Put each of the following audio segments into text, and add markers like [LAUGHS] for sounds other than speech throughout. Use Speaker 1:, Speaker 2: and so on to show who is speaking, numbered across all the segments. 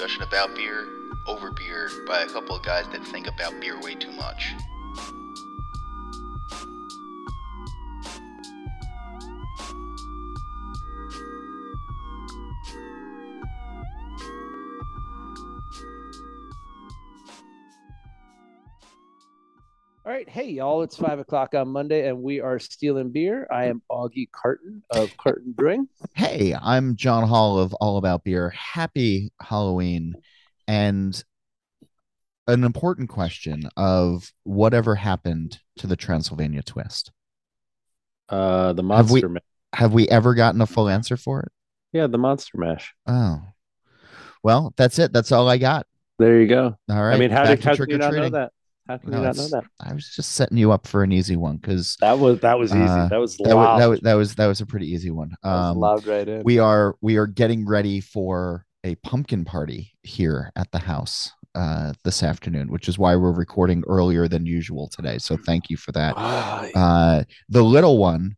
Speaker 1: Discussion about beer, over beer, by a couple of guys that think about beer way too much.
Speaker 2: All right, hey y'all, it's five o'clock on Monday, and we are stealing beer. I am Augie Carton of Carton Brewing.
Speaker 3: Hey, I'm John Hall of All About Beer. Happy Halloween. And an important question of whatever happened to the Transylvania twist.
Speaker 2: Uh, the
Speaker 3: Have we-
Speaker 2: monster, mash.
Speaker 3: Have we ever gotten a full answer for it?
Speaker 2: yeah, the monster mash.
Speaker 3: Oh, well, that's it. That's all I got.
Speaker 2: There you go.
Speaker 3: All right.
Speaker 2: I mean, how
Speaker 3: back
Speaker 2: did
Speaker 3: to
Speaker 2: how can you not know
Speaker 3: trick-or-treating.
Speaker 2: that? How can
Speaker 3: No,
Speaker 2: you not know that?
Speaker 3: I was just setting you up for an easy one because
Speaker 2: That was that was easy.
Speaker 3: Uh,
Speaker 2: that was
Speaker 3: that, wa-
Speaker 2: loud.
Speaker 3: that, was, that was that was a pretty easy one. Um,
Speaker 2: loud right in.
Speaker 3: we are we are getting ready for a pumpkin party here at the house uh this afternoon which is why we're recording earlier than usual today so thank you for that uh the little one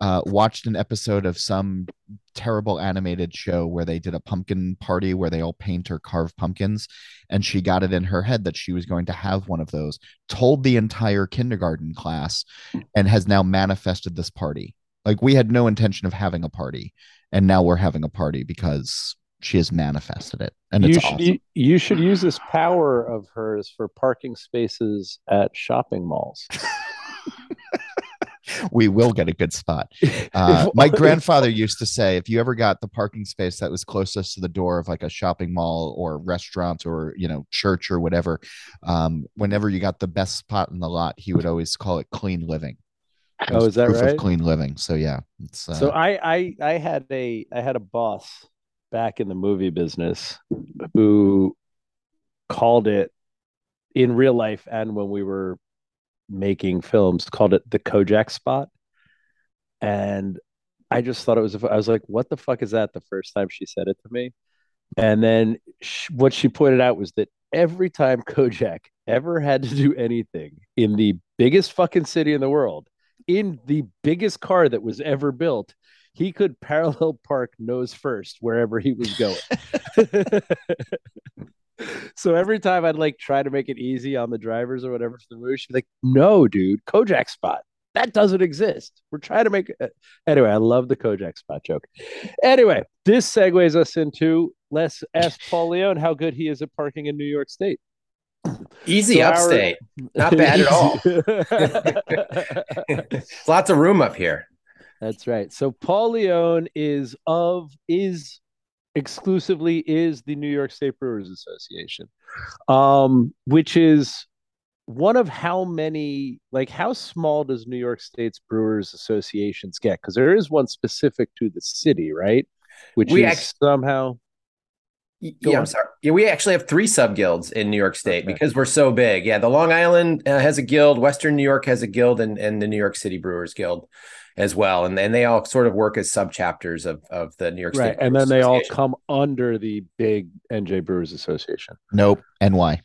Speaker 3: uh watched an episode of some terrible animated show where they did a pumpkin party where they all paint or carve pumpkins and she got it in her head that she was going to have one of those told the entire kindergarten class and has now manifested this party like we had no intention of having a party and now we're having a party because she has manifested it and
Speaker 2: you
Speaker 3: it's
Speaker 2: should
Speaker 3: awesome.
Speaker 2: you, you should use this power of hers for parking spaces at shopping malls. [LAUGHS]
Speaker 3: we will get a good spot. [LAUGHS] Uh, my grandfather used to say if you ever got the parking space that was closest to the door of like a shopping mall or restaurant or you know church or whatever um, whenever you got the best spot in the lot he would always call it clean living. It
Speaker 2: Oh, is that
Speaker 3: proof
Speaker 2: right?
Speaker 3: of clean living. So yeah it's uh,
Speaker 2: So I, I I had a I had a boss back in the movie business who called it in real life and when we were making films called it the Kojak spot. And I just thought it was I was like what the fuck is that the first time she said it to me. And then sh what she pointed out was that every time [LAUGHS] Kojak ever had to do anything in the biggest fucking city in the world in the biggest car that was ever built, he could parallel park nose first wherever he was going. [LAUGHS] [LAUGHS] [LAUGHS] so every time I'd like try to make it easy on the drivers or whatever for the movie, she'd be like, "No, dude, Kojak spot that doesn't exist. We're trying to make it." Anyway, I love the Kojak spot joke. Anyway, this segues us into let's ask Paul Leone how good he is at parking in New York State.
Speaker 4: Easy
Speaker 2: So our-
Speaker 4: upstate. Not [LAUGHS] bad at all. [LAUGHS] Lots of room up here.
Speaker 2: That's right. So Paul Leone is of is exclusively is the New York State Brewers Association, um, which is one of how many like how small does New York State's Brewers Associations get? Because there is one specific to the city, right? Which
Speaker 4: We
Speaker 2: is somehow
Speaker 4: yeah,
Speaker 2: on.
Speaker 4: I'm sorry. Yeah, we actually have three sub guilds in New York State
Speaker 2: Okay.
Speaker 4: because we're so big. Yeah, the Long Island uh, has a guild, Western New York has a guild, and, and the New York City Brewers Guild as well. And and they all sort of work as sub chapters of, of the New York
Speaker 2: right,
Speaker 4: State.
Speaker 2: and
Speaker 4: Brewers
Speaker 2: then they all come under the big NJ Brewers Association.
Speaker 3: nope ny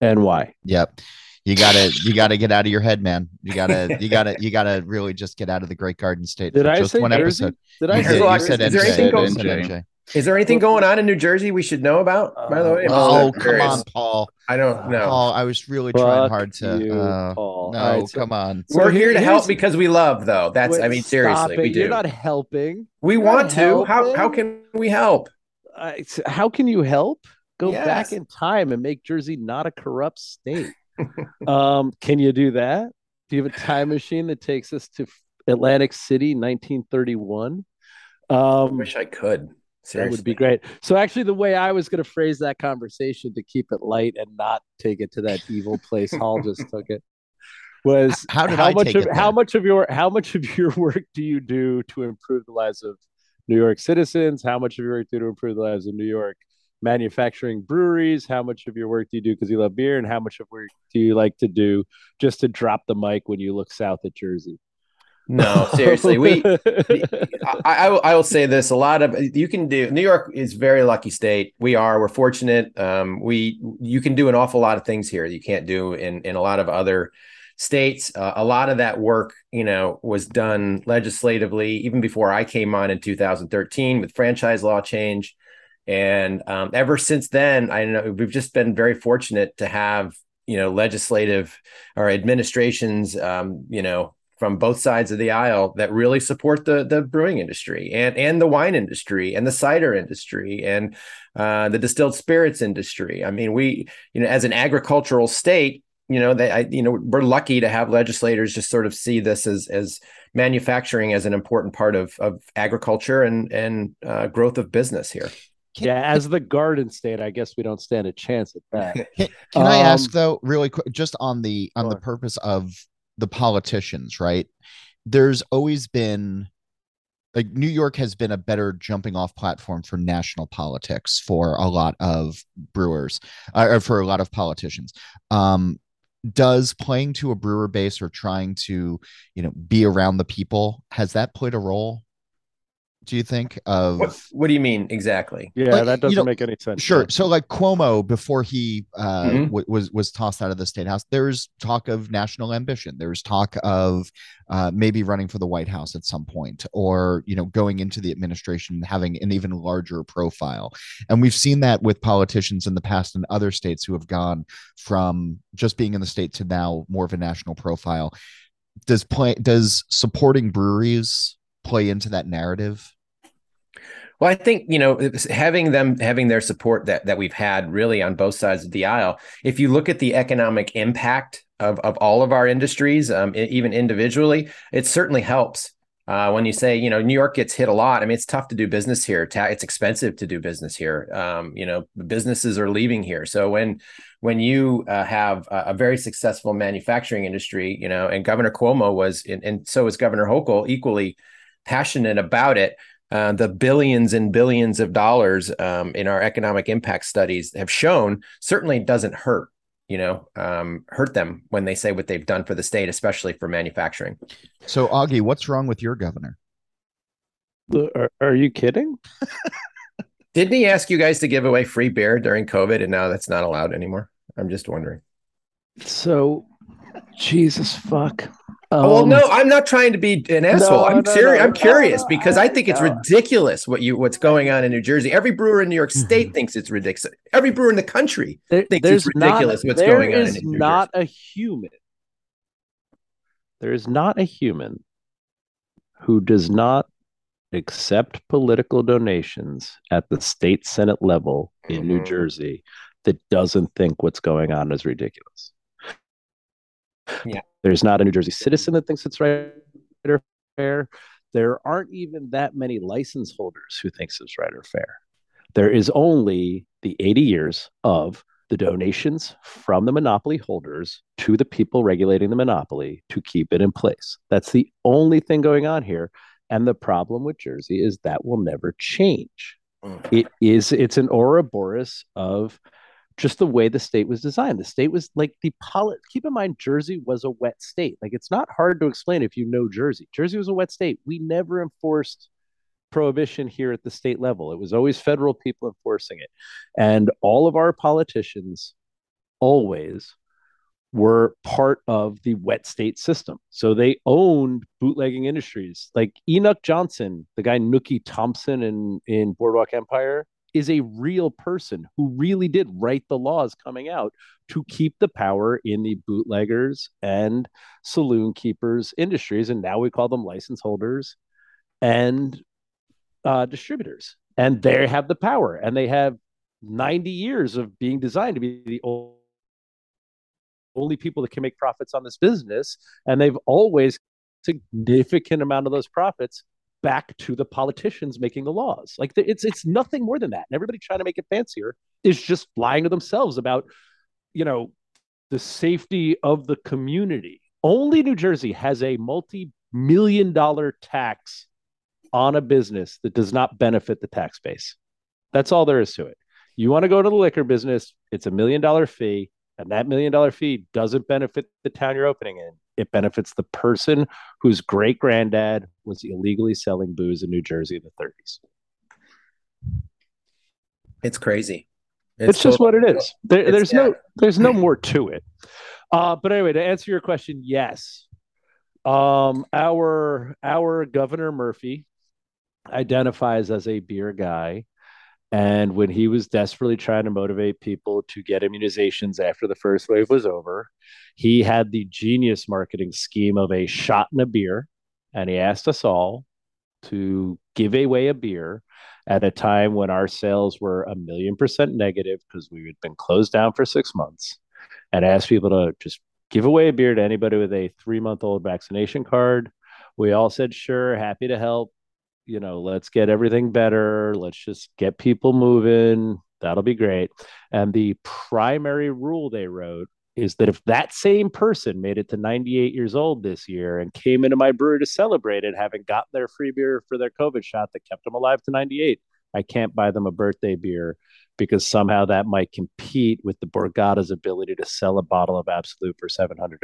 Speaker 2: And why?
Speaker 3: Yep. You gotta you gotta get out of your head, man. You gotta you gotta you gotta really just get out of the Great Garden State
Speaker 2: Did I
Speaker 3: just
Speaker 2: say
Speaker 3: one
Speaker 2: Jersey?
Speaker 3: episode.
Speaker 2: Did I
Speaker 3: You
Speaker 2: say
Speaker 3: did.
Speaker 4: a
Speaker 3: You said
Speaker 4: is there
Speaker 3: NJ.
Speaker 4: anything
Speaker 3: You
Speaker 4: going-
Speaker 3: NJ.
Speaker 4: Is there anything going on in New Jersey we should know about? By the way,
Speaker 3: Oh,
Speaker 4: just
Speaker 3: come
Speaker 4: curious.
Speaker 3: on, Paul.
Speaker 4: I don't know.
Speaker 3: Paul, I was really trying hard to.
Speaker 2: you,
Speaker 3: uh,
Speaker 2: Paul.
Speaker 3: no,
Speaker 2: All right, so-
Speaker 3: come on.
Speaker 2: So
Speaker 4: we're
Speaker 2: here-
Speaker 4: here to help because we love, though. That's, I mean, seriously,
Speaker 2: it.
Speaker 4: we do.
Speaker 2: You're not helping.
Speaker 4: we
Speaker 2: you're
Speaker 4: want
Speaker 2: not
Speaker 4: to. How how can we help?
Speaker 2: Uh, how can you help? Go
Speaker 4: Yes.
Speaker 2: back in time and make Jersey not a corrupt state. [LAUGHS] um, can you do that? Do you have a time machine that takes us to Atlantic City, 1931?
Speaker 4: I
Speaker 2: Um,
Speaker 4: wish I could.
Speaker 2: That would be great. So, actually, the way I was going to phrase that conversation to keep it light and not take it to that evil place Hall just [LAUGHS] took it was
Speaker 3: How
Speaker 2: how much of how much of your how much of your [LAUGHS] work do you do to improve the lives of New York citizens? How much of your work do you do to improve the lives of New York manufacturing breweries? How much of your work do you do because you love beer? And how much of work do you like to do just to drop the mic when you look south at Jersey?
Speaker 4: No, seriously, we. [LAUGHS] I, I will- I will say this: a lot of you can do. New York is very lucky state. We are. We're fortunate. Um, we you can do an awful lot of things here that you can't do in in a lot of other states. Uh, a lot of that work, you know, was done legislatively even before I came on in 2013 with franchise law change. And um, ever since then, I know we've just been very fortunate to have you know legislative or administrations, um, you know, from both sides of the aisle that really support the the brewing industry and and the wine industry and the cider industry and uh, the distilled spirits industry. I mean, we you know as an agricultural state, you know they I, you know we're lucky to have legislators just sort of see this as as manufacturing as an important part of of agriculture and and uh, growth of business here.
Speaker 3: Can-
Speaker 2: yeah, as the garden state, I guess we don't stand a chance at that. [LAUGHS]
Speaker 3: Can, can I ask
Speaker 2: Um,
Speaker 3: though, really quick, just on the on the purpose of the politicians, right? There's always been like New York has been a better jumping off platform for national politics for a lot of brewers, uh, or for a lot of politicians. Um, does playing to a brewer base or trying to, you know, be around the people has that played a role? Do you think of
Speaker 4: What what do you mean exactly?
Speaker 2: Yeah,
Speaker 3: Like,
Speaker 2: that doesn't
Speaker 3: know,
Speaker 2: make any sense.
Speaker 3: Sure. So like Cuomo before he uh
Speaker 4: Mhm.
Speaker 3: w- was was tossed out of the state house, there's talk of national ambition. there's talk of uh maybe running for the White House at some point or you know going into the administration and having an even larger profile. And we've seen that with politicians in the past in other states who have gone from just being in the state to now more of a national profile. Does play does supporting breweries play into that narrative?
Speaker 4: Well, I think you know having them having their support that that we've had really on both sides of the aisle. If you look at the economic impact of of all of our industries, um, even individually, it certainly helps. Uh, when you say you know New York gets hit a lot, I mean it's tough to do business here. It's expensive to do business here. Um, you know businesses are leaving here. So when when you uh, have a, a very successful manufacturing industry, you know, and Governor Cuomo was, and, and so is Governor Hochul, equally passionate about it uh, the billions and billions of dollars um, in our economic impact studies have shown certainly doesn't hurt you know um, hurt them when they say what they've done for the state especially for manufacturing
Speaker 3: So Augie, what's wrong with your governor?
Speaker 2: Are, are you kidding? [LAUGHS]
Speaker 4: didn't he ask you guys to give away free beer during covid and now that's not allowed anymore i'm just wondering
Speaker 2: So, Jesus fuck.
Speaker 4: Oh well
Speaker 2: Um,
Speaker 4: no i'm not trying to be an asshole i'm
Speaker 2: no,
Speaker 4: serious
Speaker 2: no,
Speaker 4: i'm curious
Speaker 2: no,
Speaker 4: because i think it's ridiculous what you what's going on in new jersey every brewer in new york state thinks it's ridiculous every brewer in the country
Speaker 2: there-
Speaker 4: thinks it's ridiculous
Speaker 2: not,
Speaker 4: what's going on
Speaker 2: is
Speaker 4: in New
Speaker 2: not a human. There is not a human who does not accept political donations at the state senate level in New
Speaker 4: Mhm.
Speaker 2: Jersey that doesn't think what's going on is ridiculous.
Speaker 4: Yeah.
Speaker 2: There's not a New Jersey citizen that thinks it's right or fair. There aren't even that many license holders who thinks it's right or fair. There is only the 80 years of the donations from the monopoly holders to the people regulating the monopoly to keep it in place. That's the only thing going on here. And the problem with Jersey is that will never change.
Speaker 4: Mm.
Speaker 2: It is, it's an Ouroboros of just the way the state was designed. The state was like the polit. Keep in mind, Jersey was a wet state. Like it's not hard to explain if you know Jersey. Jersey was a wet state. We never enforced prohibition here at the state level. It was always federal people enforcing it, and all of our politicians always were part of the wet state system. So they owned bootlegging industries. Like Enoch Johnson, the guy Nucky Thompson in, in Boardwalk Empire, is a real person who really did write the laws coming out to keep the power in the bootleggers and saloon keepers industries. And now we call them license holders and uh, distributors. And they have the power and they have 90 years of being designed to be the only people that can make profits on this business and they've always significant amount of those profits back to the politicians making the laws like it's it's nothing more than that and everybody trying to make it fancier is just lying to themselves about you know the safety of the community only New Jersey has a multi-million dollar tax on a business that does not benefit the tax base. That's all there is to it. You want to go to the liquor business, it's a million dollar fee, and that million dollar fee doesn't benefit the town you're opening in. It benefits the person whose great granddad was illegally selling booze in New Jersey in the 30s.
Speaker 4: It's crazy.
Speaker 2: It's, it's just what it is. [LAUGHS] There, there's yeah. no there's no [LAUGHS] more to it. Uh, but anyway, to answer your question, yes. Um, our our Governor Murphy identifies as a beer guy. And when he was desperately trying to motivate people to get immunizations after the first wave was over, he had the genius marketing scheme of a shot in a beer. And he asked us all to give away a beer at a time when our sales were a million percent negative because we had been closed down for six months and asked people to just give away a beer to anybody with a three month old vaccination card. We all said, sure, happy to help. You know, let's get everything better. Let's just get people moving. That'll be great. And the primary rule they wrote is that if that same person made it to 98 years old this year and came into my brewery to celebrate it, having gotten their free beer for their COVID shot that kept them alive to 98, I can't buy them a birthday beer because somehow that might compete with the Borgata's ability to sell a bottle of Absolut for $750.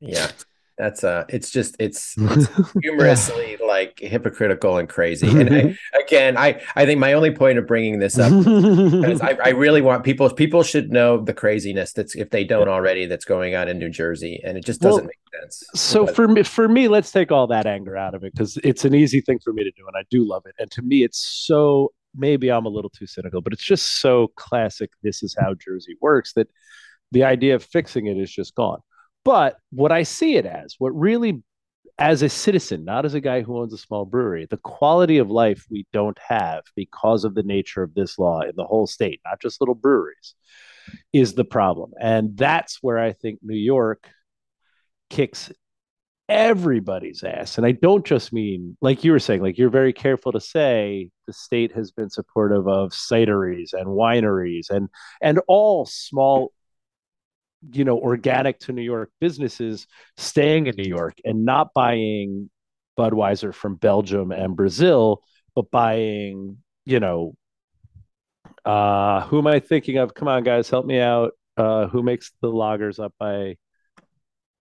Speaker 4: Yeah that's uh it's just it's, it's [LAUGHS] humorously like hypocritical and crazy. And I, [LAUGHS] again i i think my only point of bringing this up is I, I really want people people should know the craziness that's if they don't already that's going on in new jersey and it just doesn't well, make sense.
Speaker 2: so but, for me for me let's take all that anger out of it because it's an easy thing for me to do and i do love it. And to me it's so maybe i'm a little too cynical but it's just so classic this is how jersey works that the idea of fixing it is just gone but what I see it as, what really, as a citizen, not as a guy who owns a small brewery, the quality of life we don't have because of the nature of this law in the whole state, not just little breweries, is the problem. And that's where I think New York kicks everybody's ass. And I don't just mean, like you were saying, like you're very careful to say the state has been supportive of cideries and wineries and and all small you know organic to New York businesses staying in New York and not buying Budweiser from Belgium and Brazil, but buying you know uh who am I thinking of? Come on, guys, help me out. Uh who makes the lagers up by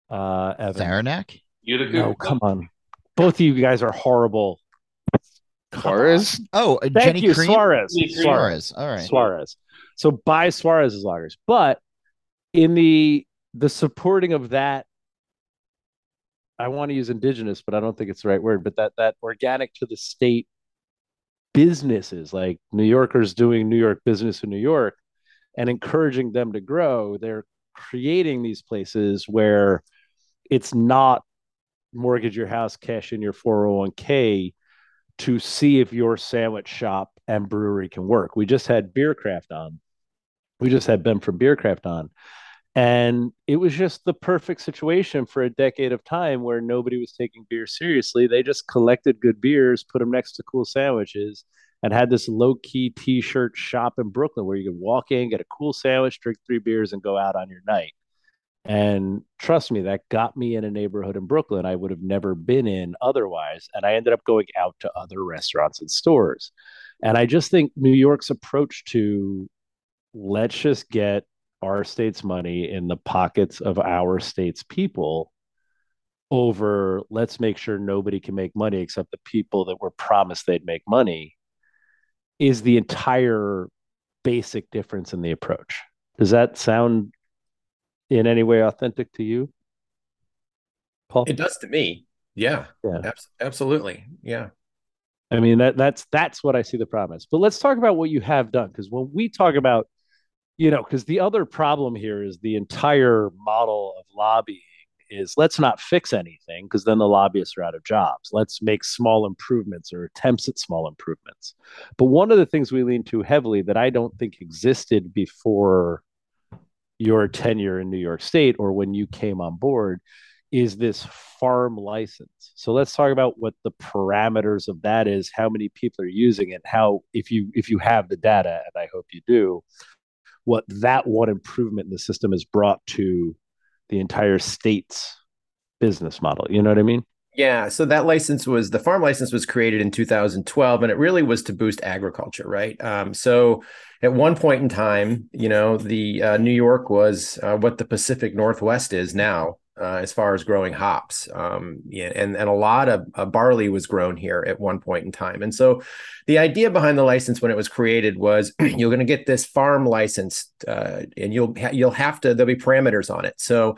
Speaker 2: uh Evan?
Speaker 3: Saranac?
Speaker 2: No, come on. Both of you guys are horrible.
Speaker 3: Suarez? Oh,
Speaker 2: Thank Genny you, Cream? Suarez.
Speaker 3: Suarez. All right.
Speaker 2: Suarez. So buy Suarez's lagers. But in the the supporting of that i want to use indigenous but i don't think it's the right word but that that organic to the state businesses like new yorkers doing new york business in new york and encouraging them to grow they're creating these places where it's not mortgage your house cash in your 401k to see if your sandwich shop and brewery can work. We just had Bierkraft on. We just had ben from Bierkraft on and it was just the perfect situation for a decade of time where nobody was taking beer seriously. They just collected good beers, put them next to cool sandwiches, and had this low key t shirt shop in Brooklyn where you could walk in, get a cool sandwich, drink three beers, and go out on your night. And trust me, that got me in a neighborhood in Brooklyn I would have never been in otherwise. And I ended up going out to other restaurants and stores. And I just think New York's approach to let's just get our state's money in the pockets of our state's people over let's make sure nobody can make money except the people that were promised they'd make money is the entire basic difference in the approach. Does that sound in any way authentic to you?
Speaker 4: Paul? It does to me. Yeah. Yeah. Ab- absolutely. Yeah.
Speaker 2: I mean that that's that's what I see the problem is. But let's talk about what you have done because when we talk about you know, because the other problem here is the entire model of lobbying is let's not fix anything because then the lobbyists are out of jobs. Let's make small improvements or attempts at small improvements. But one of the things we lean too heavily that I don't think existed before your tenure in New York State or when you came on board is this farm license. So let's talk about what the parameters of that is, how many people are using it, how if you if you have the data and I hope you do, what that one improvement in the system has brought to the entire state's business model. You know what I mean?
Speaker 4: Yeah. So that license was the farm license was created in 2012, and it really was to boost agriculture, right? Um, so at one point in time, you know, the uh, New York was uh, what the Pacific Northwest is now. Uh, as far as growing hops, um, and and a lot of uh, barley was grown here at one point in time, and so the idea behind the license when it was created was [CLEARS THROAT] you're going to get this farm license, uh, and you'll ha- you'll have to there'll be parameters on it. So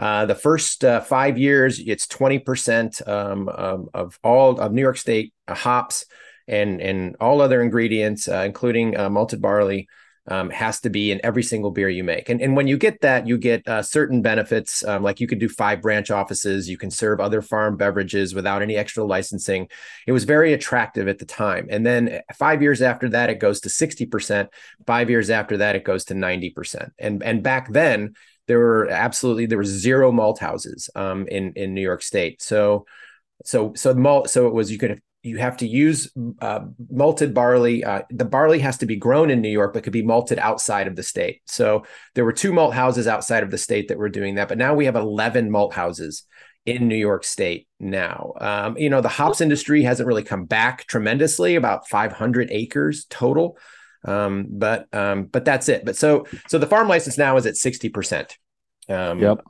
Speaker 4: uh, the first uh, five years, it's 20% um, of, of, all of New York State uh, hops and, and all other ingredients, uh, including uh, malted barley, um, has to be in every single beer you make. And, and when you get that, you get certain benefits, um, like you can do five branch offices, you can serve other farm beverages without any extra licensing. It was very attractive at the time. And then five years after that, it goes to 60%. Five years after that, it goes to 90%. And, and back then, there were absolutely there were zero malt houses um, in in New York State. So so so malt so it was you could you have to use uh, malted barley. Uh, the barley has to be grown in New York, but could be malted outside of the state. So there were two malt houses outside of the state that were doing that, but now we have eleven malt houses in New York State now. Um, you know, the hops industry hasn't really come back tremendously, about 500 acres total. Um, but um, but that's it. But so so the farm license now is at sixty percent.
Speaker 2: Um, yep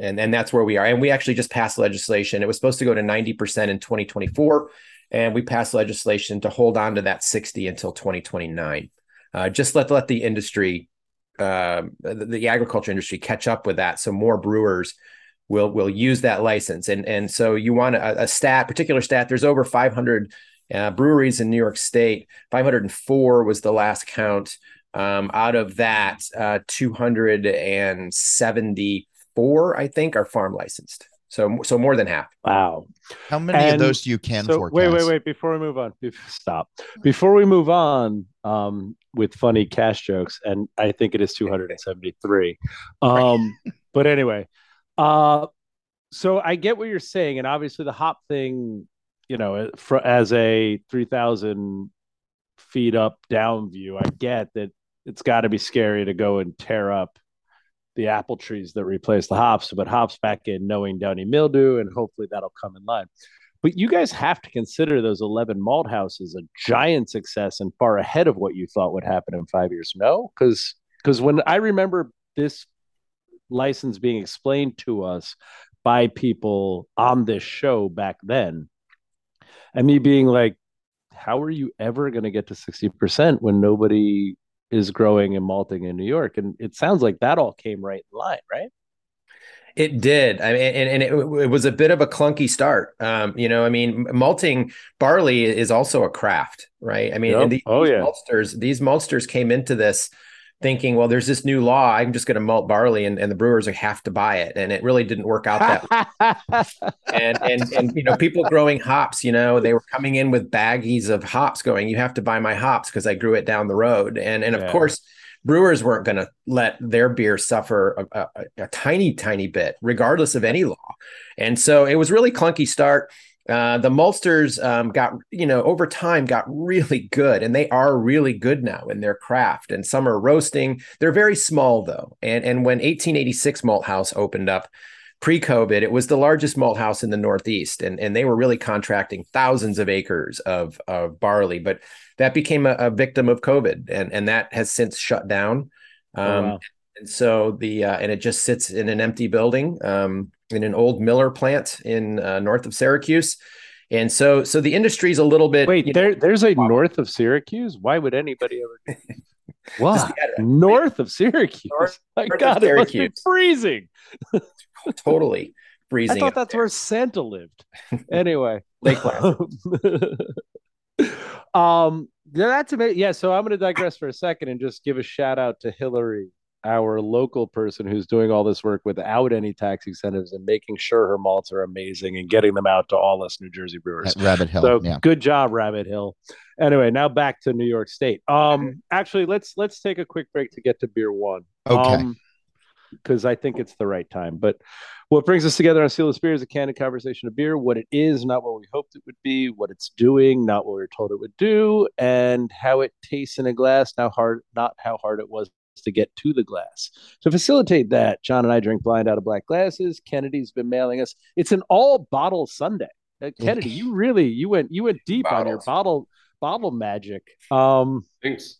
Speaker 4: and and that's where we are. And we actually just passed legislation. It was supposed to go to 90% in 2024, and we passed legislation to hold on to that 60 until 2029. Uh, just let let the industry, uh, the, the, agriculture industry, catch up with that, so more brewers will will use that license. And and so you want a, a stat, particular stat. There's over 500 uh, breweries in New York State. 504 was the last count. Um, out of that, uh, 270 four, I think, are farm licensed. So, so more than half.
Speaker 2: Wow.
Speaker 3: How many and of those do you can so forecast?
Speaker 2: Wait, wait, wait. Before we move on, stop. Before we move on um, with funny cash jokes, and I think it is 273. [LAUGHS] Um, but anyway, uh, so I get what you're saying. And obviously, the hop thing, you know, for, as a 3,000 feet up down view, I get that it's got to be scary to go and tear up the apple trees that replace the hops, but hops back in knowing downy mildew, and hopefully that'll come in line. But you guys have to consider those 11 malt houses a giant success and far ahead of what you thought would happen in five years. No, because because when I remember this license being explained to us by people on this show back then, and me being like, how are you ever going to get to 60% when nobody is growing and malting in New York? And it sounds like that all came right in line, right?
Speaker 4: It did. I mean, and, and it, it, was a bit of a clunky start. Um, you know, I mean, malting barley is also a craft, right? I mean, yep. these, oh, yeah. maltsters, these maltsters came into this thinking, well, there's this new law. I'm just going to malt barley, and, and the brewers have to buy it. And it really didn't work out that way. [LAUGHS] and and and you know, people growing hops, you know, they were coming in with baggies of hops, going, "You have to buy my hops because I grew it down the road." And and of yeah. course. Brewers weren't going to let their beer suffer a, a, a tiny, tiny bit, regardless of any law. And so it was really clunky start. Uh, the maltsters um, got, you know, over time got really good, and they are really good now in their craft. And some are roasting. They're very small though. And and when 1886 Malt House opened up pre-COVID, it was the largest malt house in the Northeast, and and they were really contracting thousands of acres of of barley. But that became a, a victim of COVID, and and that has since shut down. Oh, um, oh, wow. And so the uh, and it just sits in an empty building. Um, in an old Miller plant in uh, north of Syracuse. And so, so the industry is a little bit.
Speaker 2: Wait, there, know, there's a wow. north of Syracuse. Why would anybody ever? [LAUGHS] what [LAUGHS] north of Syracuse? North, My north God, it must be freezing.
Speaker 4: totally freezing.
Speaker 2: I thought that's there. where Santa lived. [LAUGHS] Anyway,
Speaker 4: Lake
Speaker 2: um, that's amazing. Yeah, so I'm going to digress for a second and just give a shout out to Hillary our local person who's doing all this work without any tax incentives and making sure her malts are amazing and getting them out to all us New Jersey brewers.
Speaker 3: At Rabbit Hill.
Speaker 2: So
Speaker 3: yeah.
Speaker 2: good job, Rabbit Hill. Anyway, now back to New York State. Um, actually, let's let's take a quick break to get to beer one.
Speaker 3: Okay.
Speaker 2: because um, I think it's the right time. But what brings us together on Steal This Beer is a candid conversation of beer, what it is, not what we hoped it would be, what it's doing, not what we were told it would do, and how it tastes in a glass, now hard, not how hard it was to get to the glass. To facilitate that, John and I drink blind out of black glasses. Kennedy's been mailing us. It's an all bottle Sunday. Uh, Kennedy, you really you went you went deep on your bottle bottle magic. Um,
Speaker 5: Thanks.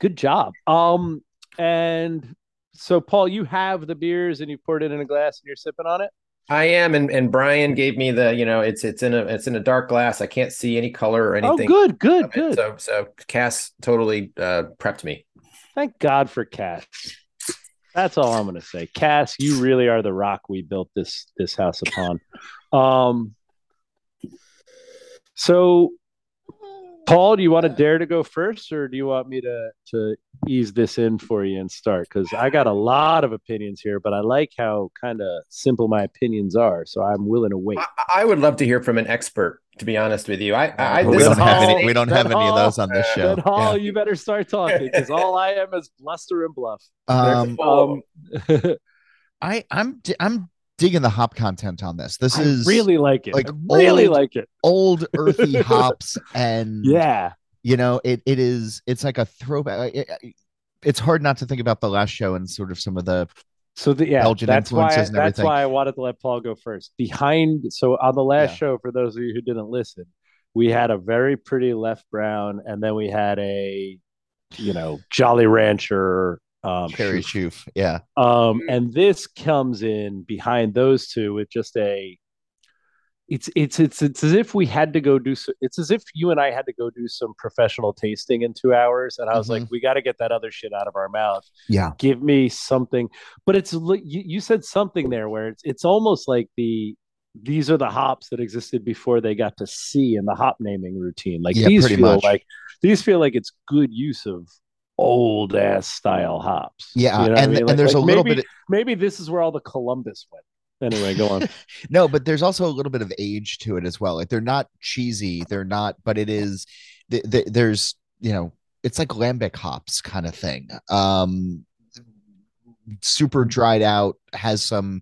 Speaker 2: good job. Um, and so Paul, you have the beers and you poured it in a glass and you're sipping on it.
Speaker 4: I am, and and Brian gave me the, you know, it's it's in a it's in a dark glass. I can't see any color or anything.
Speaker 2: Oh, good,
Speaker 4: good,
Speaker 2: good.
Speaker 4: So so Cass totally uh, prepped me.
Speaker 2: Thank God for Cass. That's all I'm to say. Cass, you really are the rock we built this this house upon. Um, so, Paul, do you want to dare to go first, or do you want me to to ease this in for you and start? Because I got a lot of opinions here, but I like how kind of simple my opinions are, so I'm willing to wait.
Speaker 4: I, I would love to hear from an expert. To be honest with you, I, I
Speaker 3: we don't have any. We don't have any of those on this show.
Speaker 2: Then Hall,
Speaker 3: Yeah.
Speaker 2: you better start talking because all I am is bluster and bluff.
Speaker 3: Um,
Speaker 4: Oh, [LAUGHS]
Speaker 2: Um,
Speaker 3: I I'm I'm digging the hop content on this. This
Speaker 2: I
Speaker 3: is
Speaker 2: really like it.
Speaker 3: like
Speaker 2: I really
Speaker 3: old-
Speaker 2: like it.
Speaker 3: old earthy [LAUGHS] hops and
Speaker 2: Yeah.
Speaker 3: you know it it is it's like a throwback it- it- it's hard not to think about the last show and sort of some of the
Speaker 2: So the, yeah,
Speaker 3: Belgian
Speaker 2: that's why
Speaker 3: influences and
Speaker 2: that's why I wanted to let Paul go first. Behind, so on the last
Speaker 3: Yeah.
Speaker 2: show, for those of you who didn't listen, we had a very pretty left brown, and then we had a, you know, Jolly Rancher um,
Speaker 3: cherry
Speaker 2: shoot.
Speaker 3: shoof yeah
Speaker 2: Um, and this comes in behind those two with just a. It's it's it's it's as if we had to go do. So, it's as if you and I had to go do some professional tasting in two hours, and I was
Speaker 3: Mhm.
Speaker 2: like, we got to get that other shit out of our mouth
Speaker 3: yeah
Speaker 2: give me something but it's you, you said something there where it's it's almost like the these are the hops that existed before they got to see in the hop naming routine like
Speaker 3: Yeah,
Speaker 2: these feel
Speaker 3: much.
Speaker 2: like these feel like it's good use of old ass style hops
Speaker 3: yeah
Speaker 2: You know what I
Speaker 3: and
Speaker 2: mean?
Speaker 3: and
Speaker 2: Like-
Speaker 3: there's
Speaker 2: like
Speaker 3: a little
Speaker 2: maybe,
Speaker 3: bit
Speaker 2: maybe this is where all the columbus went anyway go on [LAUGHS]
Speaker 3: no but there's also a little bit of age to it as well like they're not cheesy they're not but it is th- th- there's you know it's like lambic hops kind of thing um super dried out has some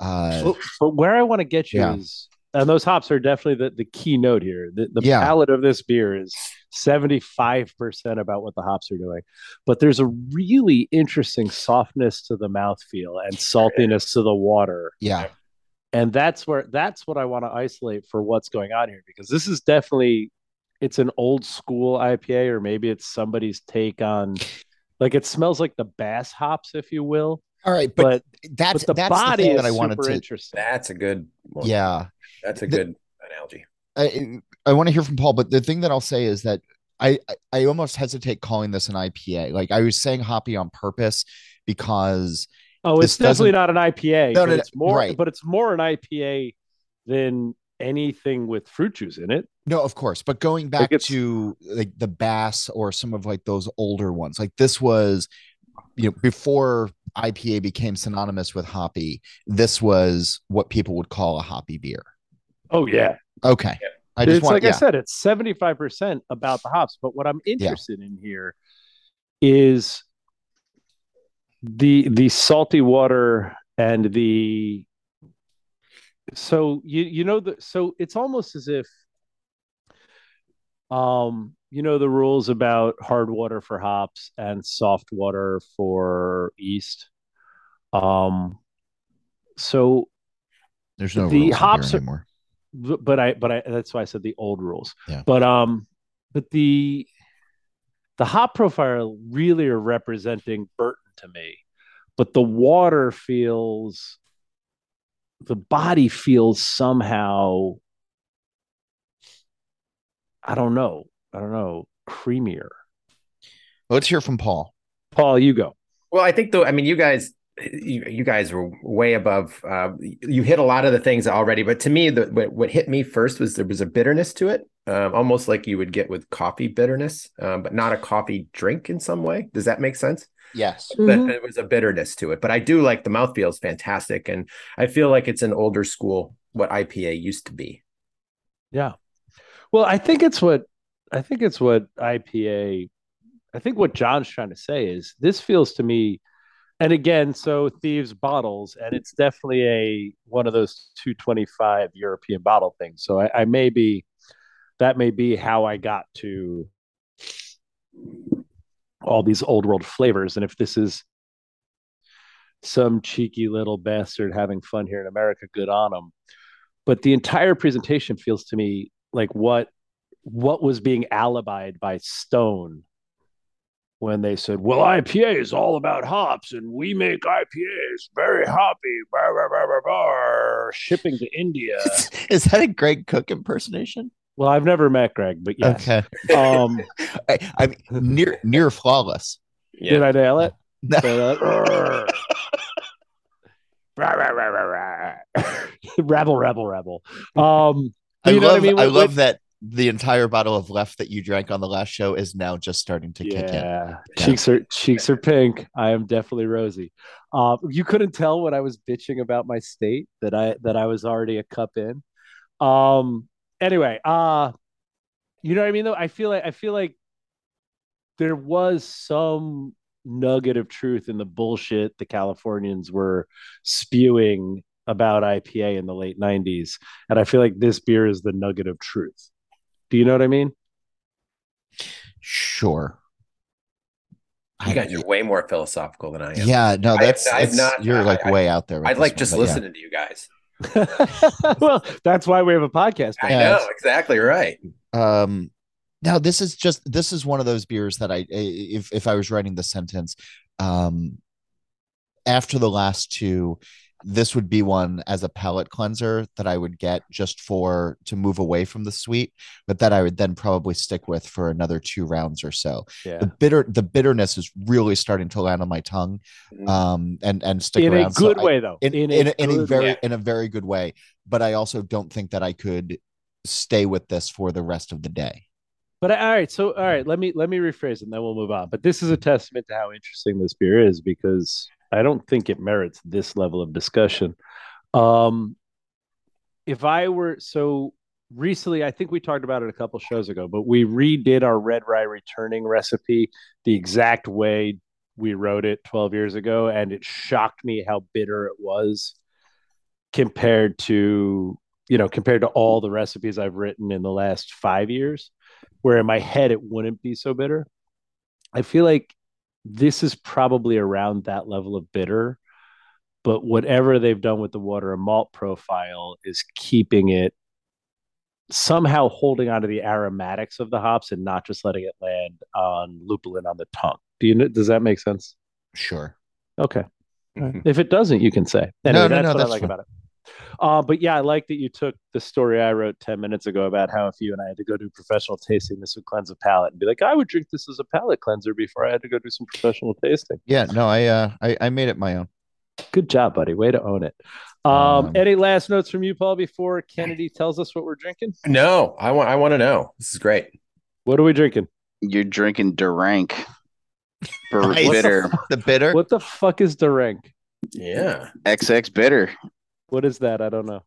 Speaker 3: uh
Speaker 2: but, but where i want to get you
Speaker 3: Yeah.
Speaker 2: is and those hops are definitely the, the key note here the, the
Speaker 3: Yeah.
Speaker 2: palate of this beer is 75% about what the hops are doing but there's a really interesting softness to the mouthfeel and saltiness to the water
Speaker 3: yeah
Speaker 2: and that's where that's what i want to isolate for what's going on here because this is definitely it's an old school ipa or maybe it's somebody's take on like it smells like the bass hops if you will
Speaker 3: all right but,
Speaker 2: but,
Speaker 3: that's
Speaker 2: but the
Speaker 3: that's
Speaker 2: body
Speaker 3: the thing that i wanted to
Speaker 2: interesting
Speaker 4: that's a good. One.
Speaker 3: yeah
Speaker 4: that's a
Speaker 3: The-
Speaker 4: good analogy.
Speaker 3: I, I want to hear from Paul, but the thing that I'll say is that I, I almost hesitate calling this an IPA. Like I was saying hoppy on purpose because
Speaker 2: Oh, it's definitely not an IPA.
Speaker 3: No,
Speaker 2: but
Speaker 3: no,
Speaker 2: it's more,
Speaker 3: right.
Speaker 2: but it's more an IPA than anything with fruit juice in it.
Speaker 3: no, of course, but going back
Speaker 2: it's-
Speaker 3: to like the bass or some of like those older ones, like this was, you know, before IPA became synonymous with hoppy, this was what people would call a hoppy beer.
Speaker 2: Oh yeah,
Speaker 3: Okay. I just
Speaker 2: it's
Speaker 3: want
Speaker 2: like
Speaker 3: yeah.
Speaker 2: I said, it's seventy five percent about the hops. But what I'm interested in here is the the salty water and the so you you know the so it's almost as if um you know the rules about hard water for hops and soft water for yeast um so
Speaker 3: There's no
Speaker 2: the
Speaker 3: rules
Speaker 2: hops are-
Speaker 3: anymore.
Speaker 2: But but I but I that's why I said the old rules.
Speaker 3: Yeah.
Speaker 2: But um, but the the hop profile really are representing Burton to me, but the water feels, the body feels somehow. I don't know. I don't know. Creamier.
Speaker 3: Let's hear from Paul.
Speaker 2: Paul, you go.
Speaker 4: Well, I think though, I mean, you guys, you, you guys were way above. Uh, you hit a lot of the things already, but to me, the what, what hit me first was there was a bitterness to it, um, almost like you would get with coffee bitterness, um, but not a coffee drink in some way. Does that make sense?
Speaker 3: Yes.
Speaker 4: That there was a bitterness to it, but I do like the mouthfeel is fantastic, and I feel like it's an older school what IPA used to be.
Speaker 2: Yeah. Well, I think it's what I think it's what IPA I think what John's trying to say is this feels to me and again, so thieves bottles, and it's definitely a one of those 225 European bottle things. So I, I may be that may be how I got to all these old world flavors. And if this is some cheeky little bastard having fun here in America, good on them. But the entire presentation feels to me like what what was being alibied by Stone when they said, "Well, IPA is all about hops, and we make IPAs very hoppy." Bar, bar, bar, bar, bar, shipping to India. [LAUGHS]
Speaker 3: Is that a Greg Koch impersonation?
Speaker 2: Well, I've never met Greg, but yes.
Speaker 3: Okay.
Speaker 2: Um, [LAUGHS]
Speaker 3: I, I mean, near near flawless.
Speaker 4: Yeah.
Speaker 2: Did I nail it?
Speaker 3: No.
Speaker 2: Did rebel, rebel, rebel. Um,
Speaker 3: I
Speaker 2: you know
Speaker 3: love,
Speaker 2: what I mean?
Speaker 3: I
Speaker 2: With-
Speaker 3: love
Speaker 2: with-
Speaker 3: that the entire bottle of left that you drank on the last show is now just starting to kick in.
Speaker 2: yeah,
Speaker 3: Yeah.
Speaker 2: cheeks are cheeks are pink. I am definitely rosy. Uh, you couldn't tell when I was bitching about my state that I that I was already a cup in. Um. Anyway, uh, you know what I mean? Though I feel like I feel like there was some nugget of truth in the bullshit the Californians were spewing about IPA in the late '90s, and I feel like this beer is the nugget of truth. Do you know what I mean?
Speaker 3: Sure.
Speaker 4: You guys are way more philosophical than I am.
Speaker 3: yeah, no, that's,
Speaker 4: I've
Speaker 3: that's-
Speaker 4: not-
Speaker 3: you're like
Speaker 4: I-
Speaker 3: way out there.
Speaker 4: I'd
Speaker 3: this
Speaker 4: like
Speaker 3: one,
Speaker 4: just
Speaker 3: but yeah.
Speaker 4: listening to you guys. [LAUGHS] [LAUGHS]
Speaker 2: well, that's why we have a podcast.
Speaker 4: I
Speaker 3: Yeah,
Speaker 4: know
Speaker 3: it's-
Speaker 4: exactly right.
Speaker 3: um now this is just this is one of those beers that i if if i was writing the sentence um after the last two this would be one as a palate cleanser that i would get just for to move away from the sweet but that i would then probably stick with for another two rounds or so
Speaker 2: Yeah.
Speaker 3: the bitter the bitterness is really starting to land on my tongue
Speaker 4: Mm.
Speaker 3: um and and stick
Speaker 2: in a
Speaker 3: around So
Speaker 2: good
Speaker 3: I-
Speaker 2: way, though.
Speaker 3: in, in, a, in a very
Speaker 2: way.
Speaker 3: in a very good way but i also don't think that i could stay with this for the rest of the day
Speaker 2: But all right, so all right, let me let me rephrase and then we'll move on. But this is a testament to how interesting this beer is because I don't think it merits this level of discussion. Um, if I were so recently, I think we talked about it a couple shows ago, but we redid our red rye returning recipe the exact way we wrote it 12 years ago, and it shocked me how bitter it was compared to you know compared to all the recipes I've written in the last five years where in my head it wouldn't be so bitter. I feel like this is probably around that level of bitter, but whatever they've done with the water and malt profile is keeping it somehow holding onto the aromatics of the hops and not just letting it land on lupulin on the tongue. Do you know, does that make sense?
Speaker 3: sure
Speaker 2: Okay.
Speaker 4: Mhm.
Speaker 2: If it doesn't, you can say.
Speaker 3: No,
Speaker 2: Anyway,
Speaker 3: no,
Speaker 2: that's
Speaker 3: no,
Speaker 2: what
Speaker 3: that's
Speaker 2: I like
Speaker 3: fine.
Speaker 2: about it. Uh, but yeah, I like that you took the story I wrote 10 minutes ago about how if you and I had to go do professional tasting, this would cleanse a palate and be like, I would drink this as a palate cleanser before I had to go do some professional tasting.
Speaker 3: Yeah, no, I uh I, I made it my own.
Speaker 2: Good job, buddy. Way to own it. Um,
Speaker 3: Um,
Speaker 2: any last notes from you, Paul, before Kennedy tells us what we're drinking?
Speaker 4: No, I want I want to know. This is great.
Speaker 2: What are we drinking?
Speaker 5: You're drinking De Ranke. For
Speaker 3: Nice.
Speaker 5: bitter.
Speaker 3: The bitter.
Speaker 2: What the fuck is De Ranke?
Speaker 4: Yeah.
Speaker 5: XX bitter.
Speaker 2: What is that? I don't know.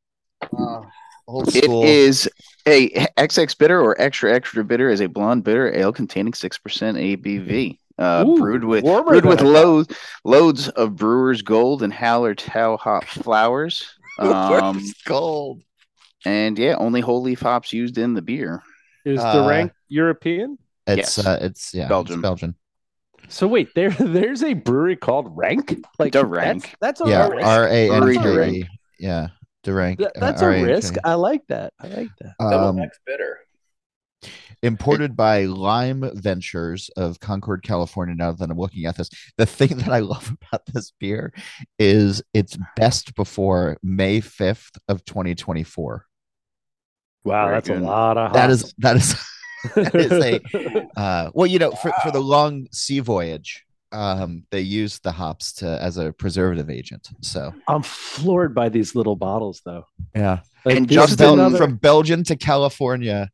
Speaker 3: Old
Speaker 5: It
Speaker 3: school.
Speaker 5: is a XX bitter or extra extra bitter is a blonde bitter ale containing six percent ABV. Uh,
Speaker 2: Ooh,
Speaker 5: brewed with brewed with loads loads of Brewer's Gold and Hallertau hop flowers. [LAUGHS] Um,
Speaker 3: gold.
Speaker 5: and yeah, only whole leaf hops used in the beer.
Speaker 2: Is
Speaker 3: Uh,
Speaker 2: rank European?
Speaker 3: It's
Speaker 5: Yes.
Speaker 3: uh it's yeah,
Speaker 5: Belgium.
Speaker 3: It's Belgian.
Speaker 2: So wait, there [LAUGHS] there's a brewery called Rank? Like
Speaker 5: De Ranke.
Speaker 2: That's, that's a
Speaker 3: Yeah,
Speaker 2: risk.
Speaker 3: R A N
Speaker 5: Brewery
Speaker 3: K
Speaker 5: Durank.
Speaker 3: Yeah, De Ranke.
Speaker 2: Th-
Speaker 3: uh,
Speaker 2: that's a
Speaker 3: R-A-N-K.
Speaker 2: risk. I like that. I like that.
Speaker 4: Double
Speaker 3: Um,
Speaker 4: X bitter.
Speaker 3: imported by Lime Ventures of Concord, California. Now that I'm looking at this, the thing that I love [LAUGHS] about this beer is it's best before May 5th of 2024.
Speaker 2: Wow,
Speaker 5: Very
Speaker 2: that's
Speaker 5: good.
Speaker 2: a lot of hops.
Speaker 3: is that is [LAUGHS] that is a [LAUGHS] uh well, you know, for, for the long sea voyage, um, they use the hops to as a preservative agent. So
Speaker 2: I'm floored by these little bottles, though.
Speaker 3: yeah.
Speaker 2: Like,
Speaker 5: And
Speaker 2: this
Speaker 3: From,
Speaker 5: Justin-
Speaker 3: Bel-
Speaker 2: another-
Speaker 3: from Belgium to California.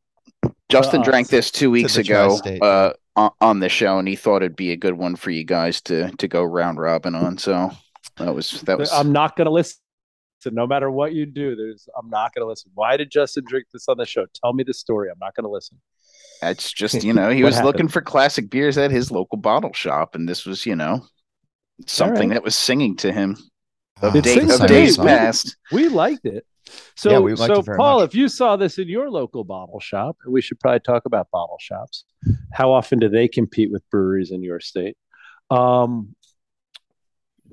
Speaker 5: Justin
Speaker 2: us
Speaker 5: drank this two weeks ago uh, on, on the show, and he thought it'd be a good one for you guys to to go round robin on. So that was that was
Speaker 2: I'm not gonna listen. So no matter what you do, there's I'm not gonna listen. Why did Justin drink this on the show? Tell me the story. I'm not gonna listen.
Speaker 5: That's just [LAUGHS] you know he
Speaker 2: What
Speaker 5: was looking for classic beers at his local bottle shop, and this was you know something
Speaker 2: right.
Speaker 5: that was singing to him.
Speaker 3: Oh,
Speaker 5: Day, of days
Speaker 2: me.
Speaker 5: past.
Speaker 2: We liked it. So,
Speaker 3: Yeah, we liked
Speaker 2: so
Speaker 3: it
Speaker 2: Paul,
Speaker 3: much.
Speaker 2: if you saw this in your local bottle shop, we should probably talk about bottle shops. How often do they compete with breweries in your state? Um,